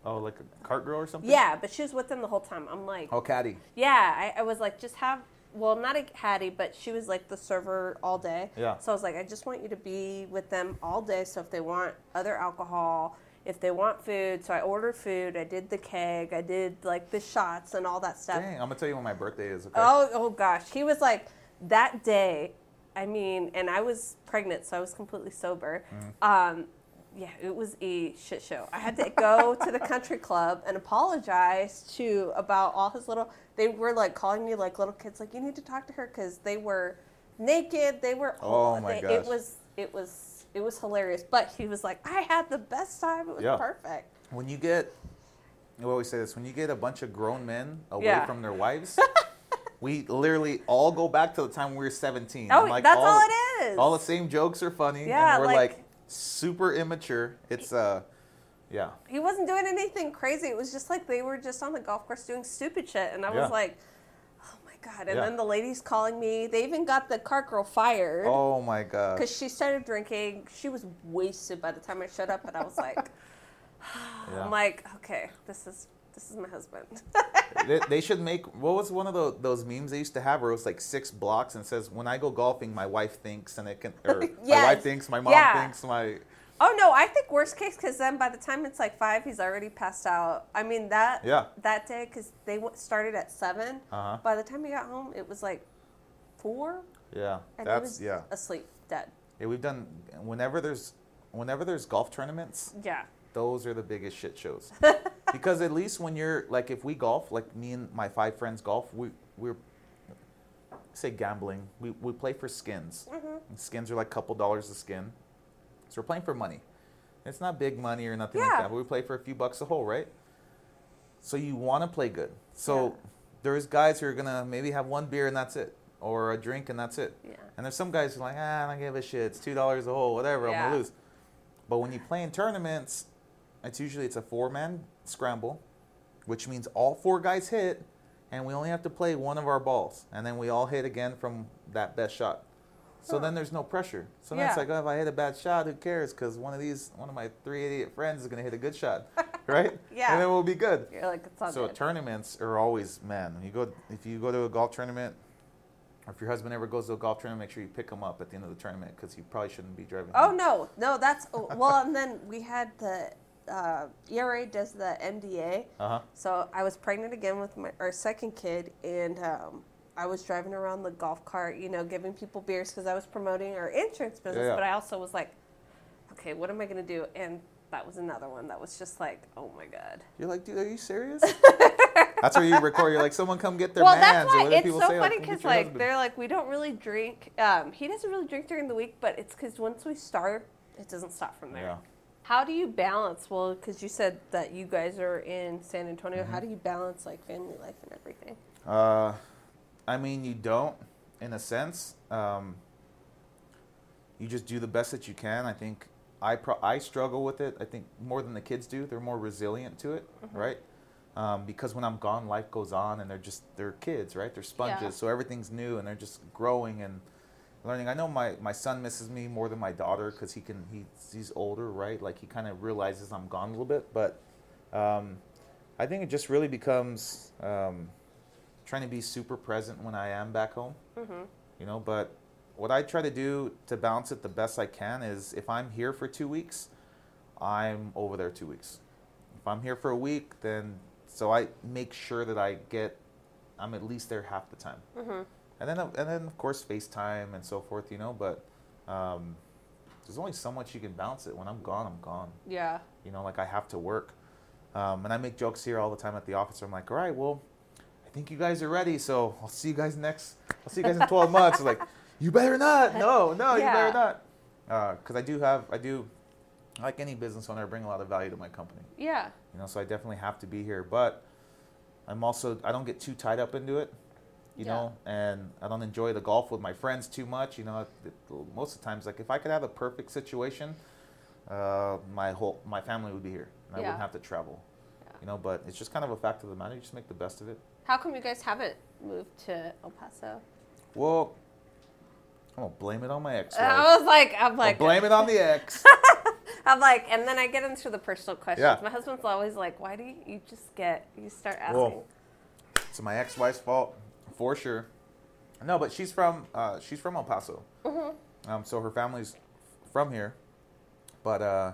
Oh like a cart girl or something. Yeah, but she was with them the whole time. I'm like, Oh caddy. yeah, I, I was like, just have, well, not a caddy, but she was like the server all day. Yeah. So I was like, I just want you to be with them all day. So if they want other alcohol, if they want food, so I ordered food. I did the keg. I did like the shots and all that stuff. Dang, I'm gonna tell you when my birthday is. Okay. Oh, oh gosh, he was like that day. I mean, and I was pregnant, so I was completely sober. Mm. Um, yeah, it was a shit show. I had to go to the country club and apologize to about all his little. They were like calling me like little kids, like you need to talk to her because they were naked. They were. Oh my they, gosh. It was. It was. It was hilarious. But he was like, I had the best time. It was Yeah. perfect. When you get, we always say this: when you get a bunch of grown men away Yeah. from their wives, we literally all go back to the time we were seventeen. Oh, like, that's all it is. All the same jokes are funny, Yeah, and we're like- like, super immature. It's uh, yeah, he wasn't doing anything crazy. It was just like they were just on the golf course doing stupid shit, and I Yeah. was like, "Oh my god!" And Yeah. then the ladies calling me. They even got the cart girl fired Oh my god. because she started drinking. She was wasted by the time I showed up, and I was like, Yeah. "I'm like, okay, this is this is my husband." they, they should make what was one of those, those memes they used to have where it was like six blocks and says when I go golfing my wife thinks and it can or my Yes. wife thinks my mom Yeah. thinks my oh no, I think worst case because then by the time it's like five, he's already passed out. I mean that Yeah. that day because they w- started at 7 Uh-huh. By the time he got home, it was like four, yeah and he that's was yeah asleep, dead. yeah we've done whenever there's whenever there's golf tournaments Yeah. those are the biggest shit shows because at least when you're like if we golf like me and my five friends golf we we're say gambling we, we play for skins Mm-hmm. skins are like a couple dollars a skin so we're playing for money. It's not big money or nothing like that but we play for a few bucks a hole right? So you want to play good. So Yeah. there's guys who are gonna maybe have one beer and that's it or a drink and that's it. Yeah. and there's some guys who are like ah i don't give a shit. It's two dollars a hole whatever i'm gonna lose. But when you play in tournaments, it's usually it's a four-man scramble, which means all four guys hit, and we only have to play one of our balls, and then we all hit again from that best shot. So Huh. then there's no pressure. So then it's Yeah. like, oh, if I hit a bad shot, who cares? Because one of these, one of my three idiot friends is gonna hit a good shot, right? Yeah. And then we'll be good. You're like, it's all So good. tournaments are always man. You go, if you go to a golf tournament, or if your husband ever goes to a golf tournament, make sure you pick him up at the end of the tournament because you probably shouldn't be driving. Oh home. no, no, that's oh, well. And then we had the uh, ERA does the MDA. Uh huh. So I was pregnant again with my our second kid, and um, I was driving around the golf cart, you know, giving people beers because I was promoting our insurance business. yeah. But I also was like, okay, what am I gonna do? And that was another one that was just like, oh my god. You're like, dude, are you serious? that's where you record. You're like, someone come get their well, mans. that's why it's so say? funny because like husband." they're like we don't really drink. Um, he doesn't really drink during the week, but it's because once we start, it doesn't stop from there. Yeah. How do you balance? Well, because you said that you guys are in San Antonio. Mm-hmm. How do you balance like family life and everything? Uh, I mean, you don't, in a sense. Um, you just do the best that you can. I think I pro- I struggle with it. I think more than the kids do. They're more resilient to it, Mm-hmm. right? Um, because when I'm gone, life goes on, and they're just they're kids, right? They're sponges, Yeah. so everything's new, and they're just growing and learning. I know my, my son misses me more than my daughter because he can he he's older, right? Like he kind of realizes I'm gone a little bit, but um, I think it just really becomes um, trying to be super present when I am back home, Mm-hmm. you know. But what I try to do to balance it the best I can is if I'm here for two weeks, I'm over there two weeks. If I'm here for a week, then so I make sure that I get I'm at least there half the time Mm-hmm. and then and then of course FaceTime and so forth, you know. But um, there's only so much you can bounce it. When I'm gone, I'm gone. Yeah. You know, like I have to work, um, and I make jokes here all the time at the office. I'm like, all right, well, think you guys are ready, so I'll see you guys next. I'll see you guys in 12 months. like, you better not. No, no, you better not. Because I do have, I do, like any business owner, I bring a lot of value to my company Yeah. you know so i definitely have to be here but i'm also i don't get too tied up into it you Yeah. know and i don't enjoy the golf with my friends too much you know it, it- most of the times like if i could have a perfect situation uh, my whole my family would be here and i wouldn't have to travel Yeah. you know but it's just kind of a fact of the matter you just make the best of it How come you guys haven't moved to El Paso? well i'm gonna blame it on my ex I was like, I'm like, blame it on the ex I'm like, and then I get into the personal questions. Yeah. My husband's always like, why do you, you just get, you start asking? Well, it's my ex-wife's fault for sure. No, but she's from uh, she's from El Paso, Mm-hmm. um, so her family's from here, but uh,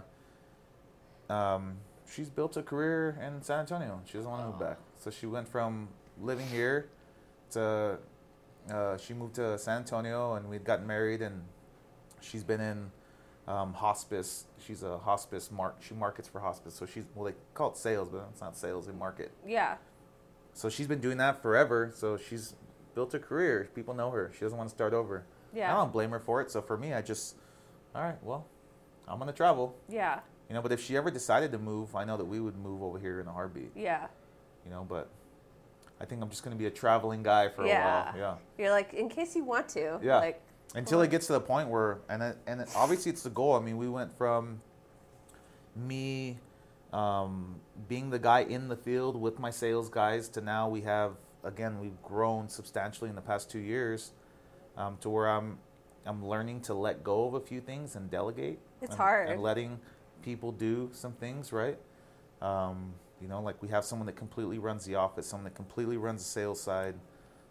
um, she's built a career in San Antonio. She doesn't want to move back, so she went from living here to uh, she moved to San Antonio, and we'd gotten married, and she's been in um, hospice. She's a hospice mark. She markets for hospice, so she's well they call it sales, but it's not sales. They market. Yeah. So she's been doing that forever. So she's built a career. People know her. She doesn't want to start over. Yeah. I don't blame her for it. So for me, I just, all right, well, I'm gonna travel. Yeah. You know, but if she ever decided to move, I know that we would move over here in a heartbeat. Yeah. You know, but I think I'm just gonna be a traveling guy for Yeah. a while. Yeah. You're like, in case you want to. Yeah. Like, Until it gets to the point where, and it, and it, obviously it's the goal. I mean, we went from me um, being the guy in the field with my sales guys to now we have again we've grown substantially in the past two years um, to where I'm I'm learning to let go of a few things and delegate. It's and, hard. and letting people do some things right. Um, you know, like we have someone that completely runs the office, someone that completely runs the sales side,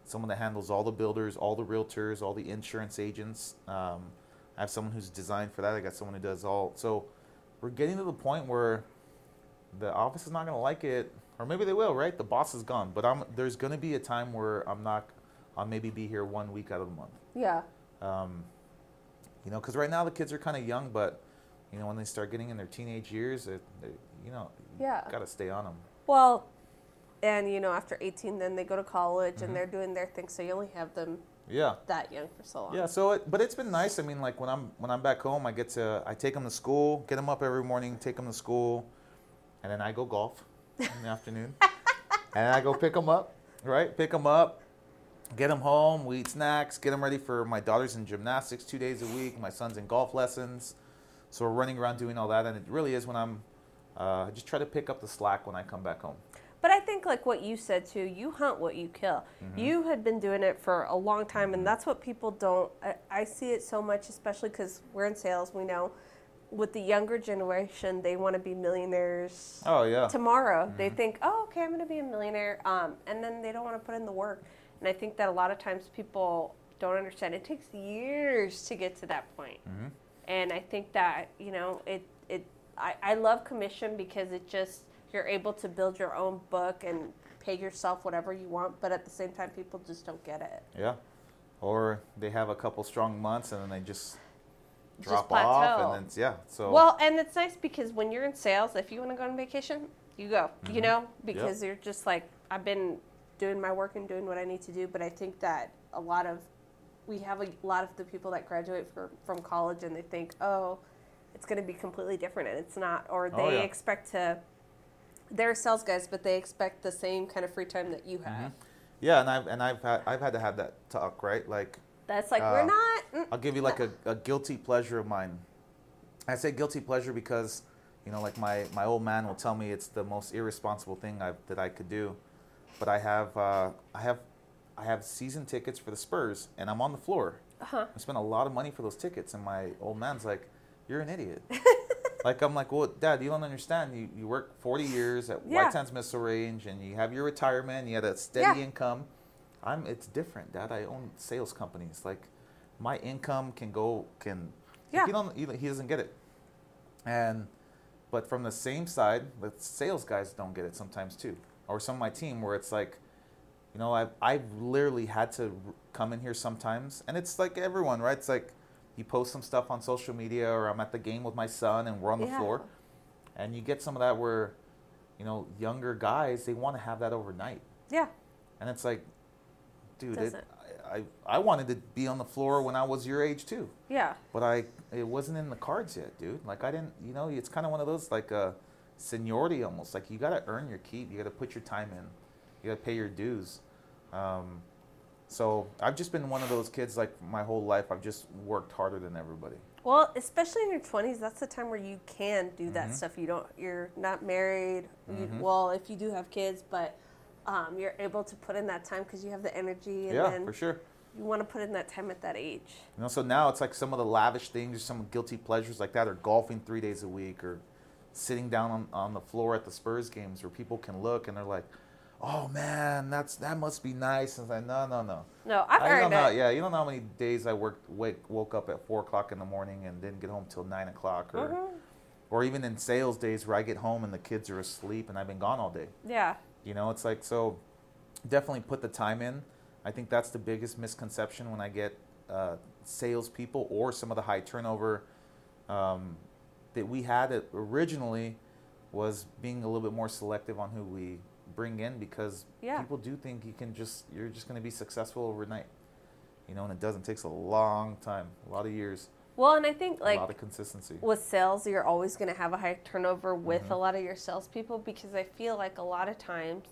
someone that handles all the builders, all the realtors, all the insurance agents. Um, I have someone who's designed for that. I got someone who does all. So we're getting to the point where the office is not going to like it, or maybe they will. Right? The boss is gone, but I'm, there's going to be a time where I'm not. I'll maybe be here one week out of the month. yeah. Um, you know, because right now the kids are kind of young, but you know when they start getting in their teenage years, they, they, you know, Yeah. got to stay on them. Well, and you know, after 18, then they go to college Mhm. and they're doing their thing. So you only have them Yeah. that young for so long. Yeah, so it, but it's been nice. I mean, like when I'm when I'm back home, I get to I take them to school, get them up every morning, take them to school, and then I go golf in the afternoon, and I go pick them up, right? Pick them up, get them home, we eat snacks, get them ready for my daughter's in gymnastics two days a week, my son's in golf lessons, so we're running around doing all that, and it really is when I'm. Uh, I just try to pick up the slack when I come back home. But I think, like what you said too, you hunt what you kill. Mm-hmm. You had been doing it for a long time, and that's what people don't. I, I see it so much, especially because we're in sales. We know with the younger generation, they want to be millionaires Oh yeah. tomorrow. They think, oh, okay, I'm going to be a millionaire, um, and then they don't want to put in the work. And I think that a lot of times people don't understand. It takes years to get to that point. Mhm. And I think that you know it. It. I, I love commission because it just you're able to build your own book and pay yourself whatever you want. But at the same time, people just don't get it. Yeah. Or they have a couple strong months and then they just Just drop off plateau. and then yeah. So Well, and it's nice because when you're in sales, if you want to go on vacation, you go. You Mhm. know, because you're just like I've been doing my work and doing what I need to do. But I think that a lot of we have a lot of the people that graduate for, from college and they think, oh, it's going to be completely different, and it's not. Or they Oh, yeah. expect to. They're sales guys, but they expect the same kind of free time that you have. Mhm. yeah, and I've and I've had I've had to have that talk right. Like That's like Uh, we're not. mm, I'll give you like a, a guilty pleasure of mine. I say guilty pleasure because you know like my my old man will tell me it's the most irresponsible thing I that I could do, but I have uh, I have I have season tickets for the Spurs and I'm on the floor. Uh-huh. I spent a lot of money for those tickets, and my old man's like, "You're an idiot." like I'm like, "Well, Dad, you don't understand. You you work 40 years at Yeah. White Sands Missile Range, and you have your retirement. You had a steady Yeah. income. I'm. It's different, Dad. I own sales companies. Like, my income can go can. Yeah. He don't. He, he doesn't get it. And, but from the same side, the sales guys don't get it sometimes too, or some of my team where it's like, you know, I've I've literally had to come in here sometimes, and it's like everyone, right? It's like you post some stuff on social media, or I'm at the game with my son, and we're on the Yeah. floor, and you get some of that where, you know, younger guys they want to have that overnight, Yeah. and it's like, dude, it, I I wanted to be on the floor when I was your age too, Yeah. but I it wasn't in the cards yet, dude. Like I didn't, you know, it's kind of one of those like uh, seniority almost. Like you got to earn your keep. You got to put your time in. You got to pay your dues. Um, so I've just been one of those kids like my whole life. I've just worked harder than everybody. Well, especially in your twenties, that's the time where you can do that Mhm. stuff. You don't, you're not married. You, Mhm. well, if you do have kids, but um, you're able to put in that time because you have the energy, and yeah, then for sure. you want to put in that time at that age. You know, so now it's like some of the lavish things, or some guilty pleasures like that, or golfing three days a week, or sitting down on, on the floor at the Spurs games where people can look and they're like, "Oh man, that's that must be nice." And it's like, no, no, no. No, I've I don't earned know. it. Yeah, you don't know how many days I worked, wake, woke up at four o'clock in the morning and didn't get home till nine o'clock, or Mhm. or even in sales days where I get home and the kids are asleep and I've been gone all day. Yeah. You know, it's like so. Definitely put the time in. I think that's the biggest misconception when I get uh, salespeople or some of the high turnover um, that we had originally was being a little bit more selective on who we bring in because Yeah. people do think you can just you're just going to be successful overnight. You know, and it doesn't. It takes a long time, a lot of years, Well, and I think like a lot of consistency. with sales, you're always going to have a high turnover with Mhm. a lot of your salespeople because I feel like a lot of times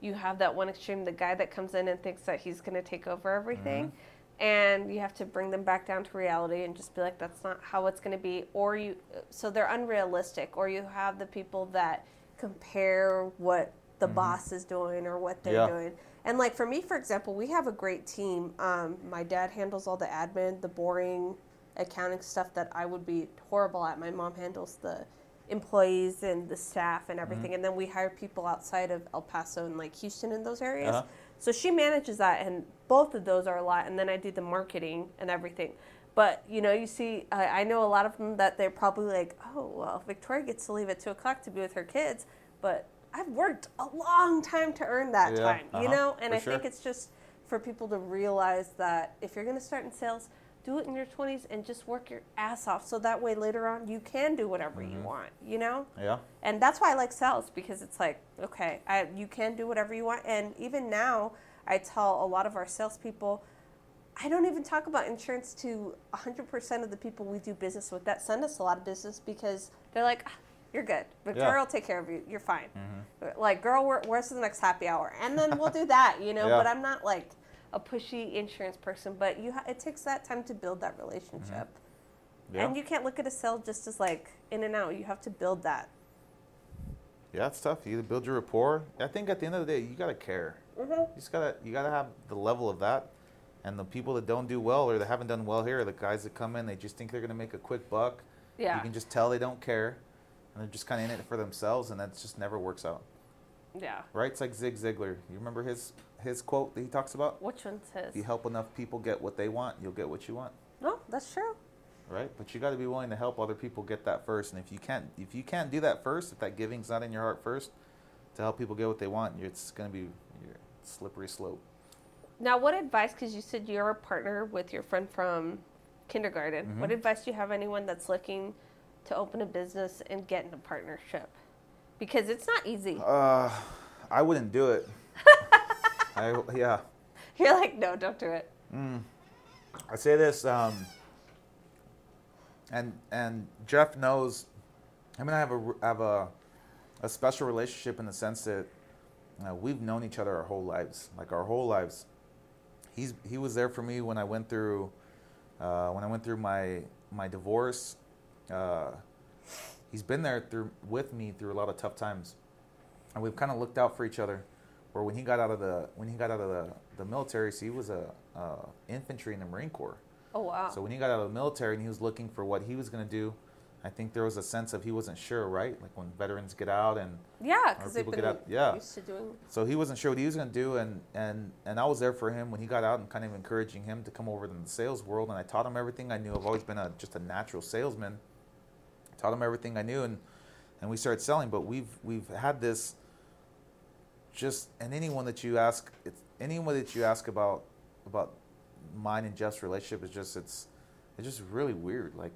you have that one extreme, the guy that comes in and thinks that he's going to take over everything. And you have to bring them back down to reality and just be like, that's not how it's going to be. Or you, so they're unrealistic. Or you have the people that compare what the Mhm. boss is doing or what they're Yeah. doing. And like for me, for example, we have a great team. Um, my dad handles all the admin, the boring accounting stuff that I would be horrible at. My mom handles the employees and the staff and everything. And then we hire people outside of El Paso and like Houston in those areas. Uh-huh. So she manages that, and both of those are a lot. And then I do the marketing and everything. But you know, you see, I, I know a lot of them that they're probably like, oh well, Victoria gets to leave at two o'clock to be with her kids, but I've worked a long time to earn that Yeah, time, you uh-huh, know. And I think it's just for people to realize that if you're going to start in sales, do it in your 20s and just work your ass off, so that way later on you can do whatever you Mhm. want, you know Yeah. and that's why I like sales because it's like okay, I, you can do whatever you want. And even now, I tell a lot of our salespeople, I don't even talk about insurance to 100% of the people we do business with that send us a lot of business because they're like, "Ah, you're good. Victoria Yeah. will take care of you. You're fine. hmm Like, girl, where's the next happy hour? And then we'll do that, you know. Yeah. But I'm not like a pushy insurance person. But you, ha- it takes that time to build that relationship. Yeah. And you can't look at a sale just as like in and out. You have to build that. Yeah, it's tough. You either build your rapport. I think at the end of the day, you gotta care. Mm-hmm. You just gotta you gotta have the level of that. And the people that don't do well or that haven't done well here are the guys that come in. They just think they're gonna make a quick buck. Yeah. You can just tell they don't care, and they're just kind of in it for themselves, and that just never works out. yeah. Right? It's like Zig Ziglar. You remember his his quote that he talks about? Which one says? If you help enough people get what they want, you'll get what you want. No, that's true. Right? But you got to be willing to help other people get that first. And if you can't if you can't do that first, if that giving's not in your heart first, to help people get what they want, it's gonna be your slippery slope. Now, what advice? Because you said you're a partner with your friend from kindergarten. What Mhm. advice do you have anyone that's looking to open a business and get in a partnership? Because it's not easy. Uh, I wouldn't do it. I yeah. You're like, no, don't do it. Mm. I say this, um, and and Jeff knows. I mean, I have a have a a special relationship in the sense that we've known each other our whole lives, like our whole lives. He's he was there for me when I went through uh, when I went through my my divorce. Uh, he's been there through with me through a lot of tough times, and we've kind of looked out for each other. Where when he got out of the when he got out of the, the military, so he was a uh, infantry in the Marine Corps. Oh wow. So when he got out of the military and he was looking for what he was going to do, I think there was a sense of he wasn't sure, right? Like when veterans get out and yeah, because people been get out- yeah. used to doing. so he wasn't sure what he was going to do, and, and, and I was there for him when he got out and kind of encouraging him to come over to the sales world. And I taught him everything I knew. I've always been a, just a natural salesman. Taught him everything I knew, and, and we started selling. But we've we've had this. Just and anyone that you ask, it's anyone that you ask about about mine and Jeff's relationship is just it's it's just really weird. Like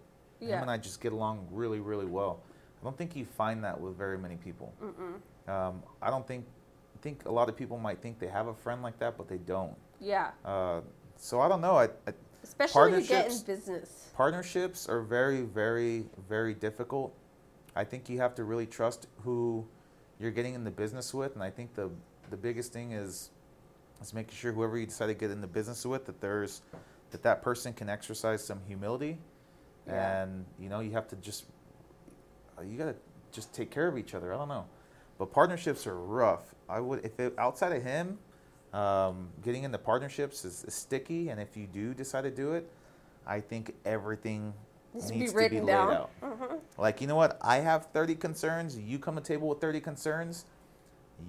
him and I just get along really really well. I don't think you find that with very many people. Um, I don't think. I think a lot of people might think they have a friend like that, but they don't. Yeah. Uh, so I don't know. I, I, Especially when you get in Partnerships- business. partnerships are very, very, very difficult. I think you have to really trust who you're getting in the business with, and I think the the biggest thing is is making sure whoever you decide to get in the business with that there's that that person can exercise some humility, Yeah. and you know you have to just you gotta just take care of each other. I don't know, but partnerships are rough. I would if it, outside of him, um, getting into partnerships is, is sticky, and if you do decide to do it, I think everything Needs needs to be laid down. out. hmm Like you know what? I have 30 concerns. You come to the table with 30 concerns.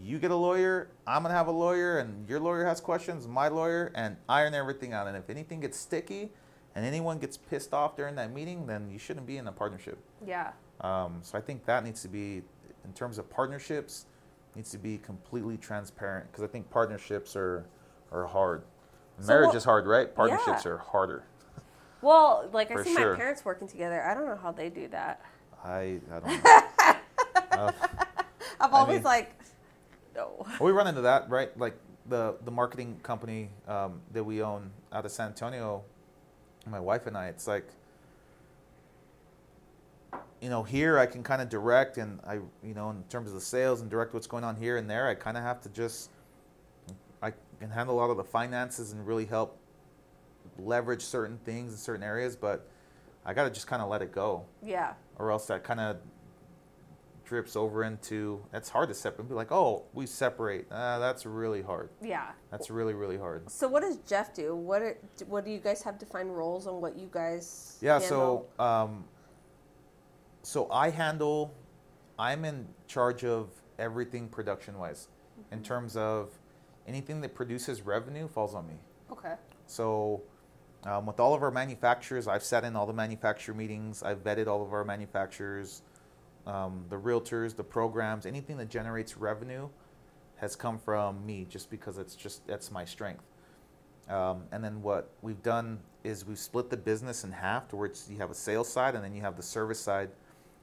You get a lawyer. I'm gonna have a lawyer, and your lawyer has questions. My lawyer, and iron everything out. And if anything gets sticky, and anyone gets pissed off during that meeting, then you shouldn't be in a partnership. Yeah. Um, so I think that needs to be, in terms of partnerships, needs to be completely transparent because I think partnerships are are hard. So Marriage is hard, right? Partnerships Yeah. are harder. Well, like I see sure. my parents working together. I don't know how they do that. I, I don't know. uh, I've I always mean- like, no. we run into that, right? Like the the marketing company um, that we own out of San Antonio, my wife and I. It's like, you know, here I can kind of direct, and I, you know, in terms of the sales and direct what's going on here and there. I kind of have to just, I can handle a lot of the finances and really help leverage certain things in certain areas, but I got to just kind of let it go Yeah. or else that kind of drips over into it's hard to separate be like oh we separate uh, that's really hard Yeah. that's really really hard So what does Jeff do? What are, what do you guys have defined roles on what you guys? yeah handle? so um, so i handle i'm in charge of everything production wise in terms of anything that produces revenue falls on me okay. So, um, with all of our manufacturers, I've sat in all the manufacturer meetings. I've vetted all of our manufacturers, um, the realtors, the programs, anything that generates revenue has come from me just because it's just that's my strength. Um, and then what we've done is we've split the business in half to where you have a sales side and then you have the service side,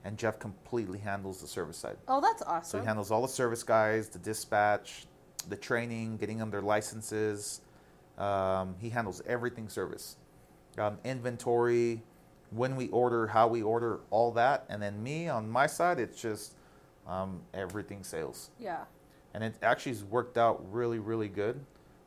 and Jeff completely handles the service side. Oh, that's awesome. So he handles all the service guys, the dispatch, the training, getting them their licenses. Um, he handles everything service, um, inventory, when we order, how we order, all that. And then me on my side, it's just um, everything sales. yeah. And it actually has worked out really, really good.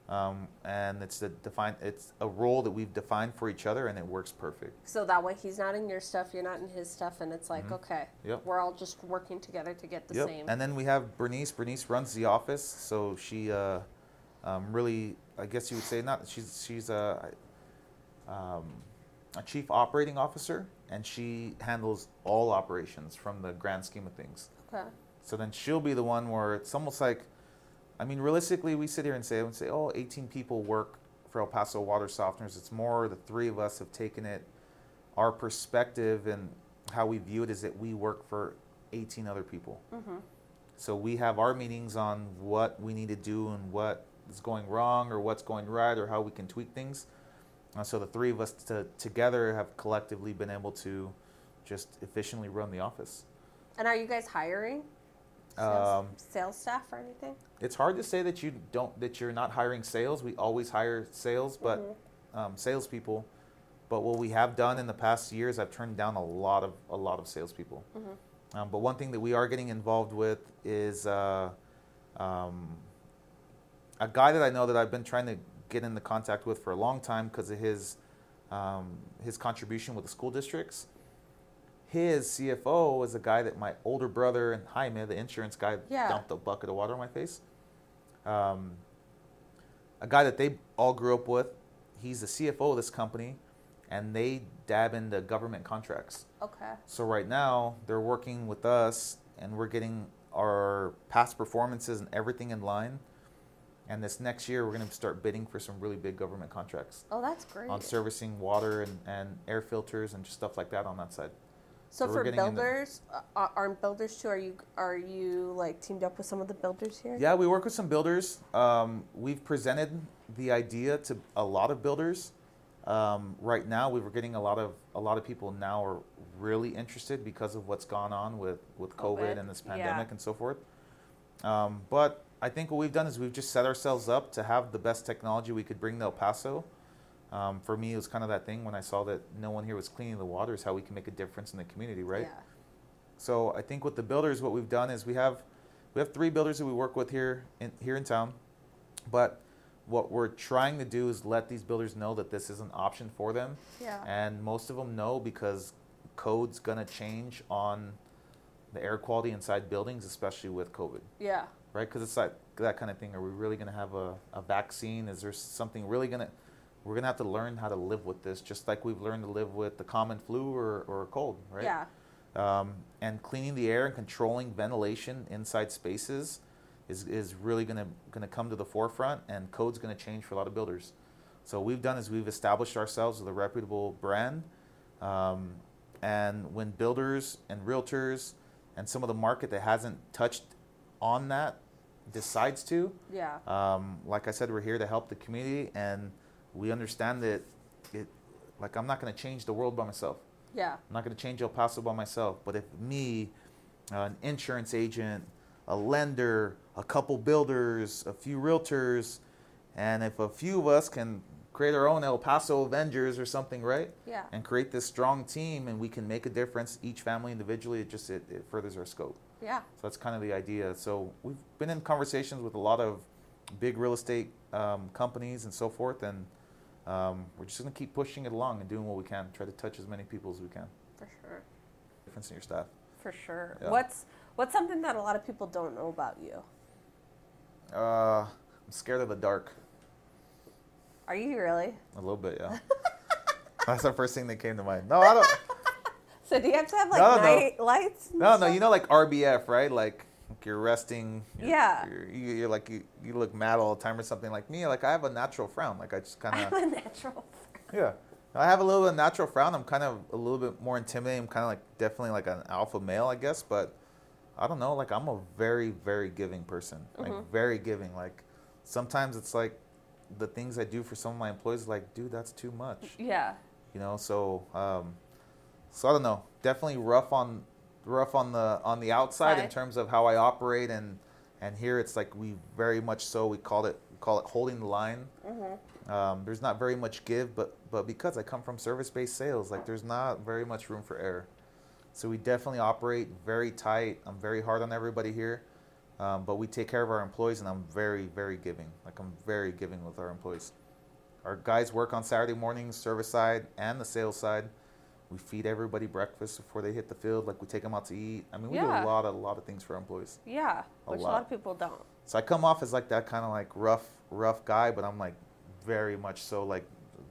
Um, and it's the define it's a role that we've defined for each other, and it works perfect. So that way he's not in your stuff, you're not in his stuff, and it's like, okay, Mm-hmm. Yep. we're all just working together to get the Yep. same. And then we have Bernice. Bernice runs the office, so she uh, um, really, I guess you would say, not she's she's a um, a chief operating officer, and she handles all operations from the grand scheme of things. okay. So then she'll be the one where it's almost like, I mean, realistically, we sit here and say, and say, oh, 18 people work for El Paso Water Softeners. It's more the three of us have taken it. Our perspective and how we view it is that we work for 18 other people. Mm-hmm. So we have our meetings on what we need to do and what is going wrong or what's going right or how we can tweak things. Uh, so the three of us to, together have collectively been able to just efficiently run the office. And are you guys hiring sales, Um, sales staff or anything? It's hard to say that you don't that you're not hiring sales. We always hire sales, but Mhm. um, salespeople. But what we have done in the past years, I've turned down a lot of a lot of salespeople. Mhm. Um, but one thing that we are getting involved with is uh, um, a guy that I know that I've been trying to get into contact with for a long time because of his um, his contribution with the school districts. His CFO is a guy that my older brother and Jaime, the insurance guy, Yeah. dumped a bucket of water on my face. Um, a guy that they all grew up with. He's the CFO of this company, and they dab into government contracts. Okay. So right now they're working with us, and we're getting our past performances and everything in line. And this next year, we're going to start bidding for some really big government contracts Oh, that's great. on servicing water and, and air filters and just stuff like that on that side. So so for the- builders, uh, are builders too? Are you are you like teamed up with some of the builders here? Yeah, we work with some builders. Um, we've presented the idea to a lot of builders. Um, right now, we were getting a lot of a lot of people now are really interested because of what's gone on with with COVID, COVID, and this yeah. pandemic and so forth. Um, but I think what we've done is we've just set ourselves up to have the best technology we could bring to El Paso. Um, for me, it was kind of that thing when I saw that no one here was cleaning the water, is how we can make a difference in the community, right? Yeah. So I think with the builders, what we've done is we have we have three builders that we work with here in here in town, but what we're trying to do is let these builders know that this is an option for them, Yeah. and most of them know because code's gonna change on the air quality inside buildings, especially with COVID, Yeah. right? Because it's like that kind of thing. Are we really gonna have a, a vaccine? Is there something really gonna we're gonna have to learn how to live with this, just like we've learned to live with the common flu or, or a cold, right? Yeah. um, and cleaning the air and controlling ventilation inside spaces is, is really going to going to come to the forefront and code's going to change for a lot of builders so what we've done is we've established ourselves with a reputable brand um, and when builders and realtors and some of the market that hasn't touched on that decides to Yeah. um, like I said, we're here to help the community, and we understand that it, like I'm not going to change the world by myself. Yeah. I'm not going to change El Paso by myself. But if me, uh, an insurance agent, a lender, a couple builders, a few realtors, and if a few of us can create our own El Paso Avengers or something, right? Yeah. And create this strong team, and we can make a difference each family individually. It just it, it furthers our scope. Yeah. So that's kind of the idea. So we've been in conversations with a lot of big real estate um, companies and so forth, and um, we're just going to keep pushing it along and doing what we can. Try to touch as many people as we can. For sure. Difference in your staff. For sure. Yeah. What's what's something that a lot of people don't know about you? Uh, I'm scared of the dark. Are you really? A little bit, yeah. That's the first thing that came to mind. No, I don't. So do you have to have like No, no. night lights? and No, no. You know, like RBF, right? Like you're resting. You're, Yeah. You're, you- you're like you, you look mad all the time or something. Like me, like I have a natural frown. Like I just kind of a natural. yeah. I have a little bit of natural frown. I'm kind of a little bit more intimidating. I'm kind of like definitely like an alpha male, I guess. But I don't know. Like I'm a very very giving person. Like Mhm. very giving. Like sometimes it's like the things I do for some of my employees. Like dude, that's too much. Yeah. you know so um so i don't know definitely rough on rough on the on the outside in terms of how i operate and and here it's like we very much so we call it we call it holding the line. Mm-hmm. um, there's not very much give but but because i come from service-based sales like there's not very much room for error. So we definitely operate very tight. I'm very hard on everybody here um, but we take care of our employees and i'm very very giving. Like i'm very giving with our employees. Our guys work on Saturday mornings, service side and the sales side. We feed everybody breakfast before they hit the field. Like we take them out to eat. I mean, we do a lot, of, a lot of things for our employees. Yeah. A Which a lot. lot of people don't. So I come off as like that kind of like rough, rough guy, but I'm like very much so like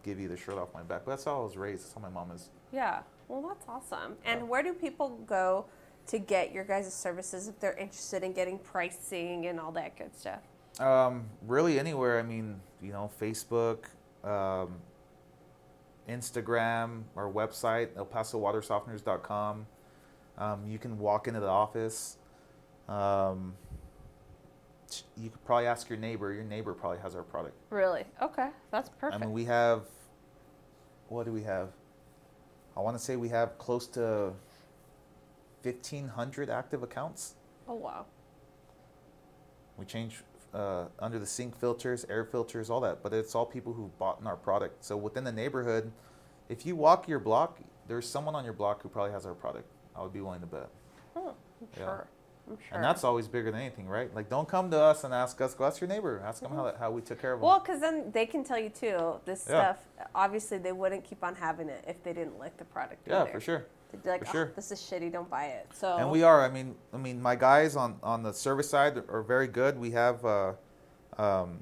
give you the shirt off my back. But that's how I was raised. That's how my mom is. Yeah. Well, that's awesome. And Yeah. where do people go to get your guys' services if they're interested in getting pricing and all that good stuff? Um, really anywhere. I mean, you know, Facebook, um, Instagram, our website, ElPasoWaterSofteners.com. Um, you can walk into the office. Um, you could probably ask your neighbor. Your neighbor probably has our product. Really? Okay. That's perfect. I mean, we have. What do we have? I want to say we have close to 1,500 active accounts. oh, wow. We change uh, under the sink filters, air filters, all that, but it's all people who bought in our product. So within the neighborhood, if you walk your block, there's someone on your block who probably has our product. I would be willing to bet. Hmm, I'm Yeah. sure. I'm sure. And that's always bigger than anything, right? Like, don't come to us and ask us. Go ask your neighbor. Ask them how, how we took care of them. Well, because then they can tell you too. This Yeah. stuff, obviously, they wouldn't keep on having it if they didn't like the product. yeah, either. for sure. They'd be like, for "Oh, sure. this is shitty. Don't buy it." So. And we are. I mean, I mean, my guys on on the service side are very good. We have, uh, um,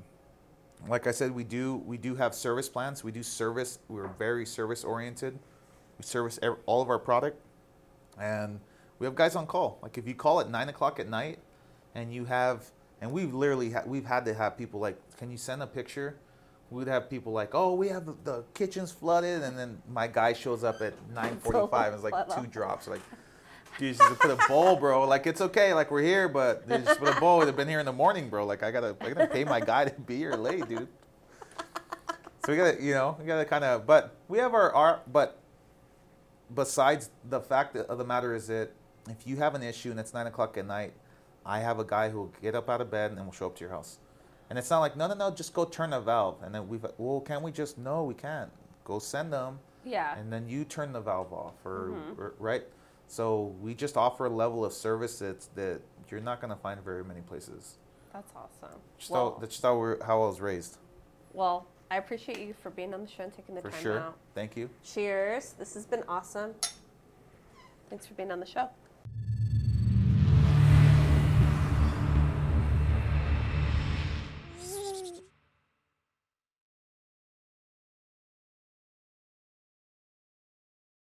like I said, we do we do have service plans. We do service. We're very service oriented. We service ev- all of our product, and we have guys on call. Like if you call at nine o'clock at night, and you have, and we've literally ha- we've had to have people like, can you send a picture? We'd have people like, oh, we have the, the kitchen's flooded, and then my guy shows up at nine forty-five. and It's like two drops. Like, dude, just put a bowl, bro. Like it's okay. Like we're here, but dude, just put a bowl. They've been here in the morning, bro. Like I gotta, I gotta pay my guy to be here late, dude. So we gotta, you know, we gotta kind of, but we have our, our, but besides the fact of the matter is that if you have an issue and it's nine o'clock at night, I have a guy who will get up out of bed and will show up to your house. And it's not like, no, no, no, just go turn the valve. And then we've, well, can we just, no, we can't. Go send them yeah. and then you turn the valve off or, Mhm. or- right so we just offer a level of service that's that you're not going to find very many places That's awesome. just Well, how, that's just how, we're, how i was raised well, I appreciate you for being on the show and taking the for time sure out. thank you Cheers. This has been awesome. Thanks for being on the show.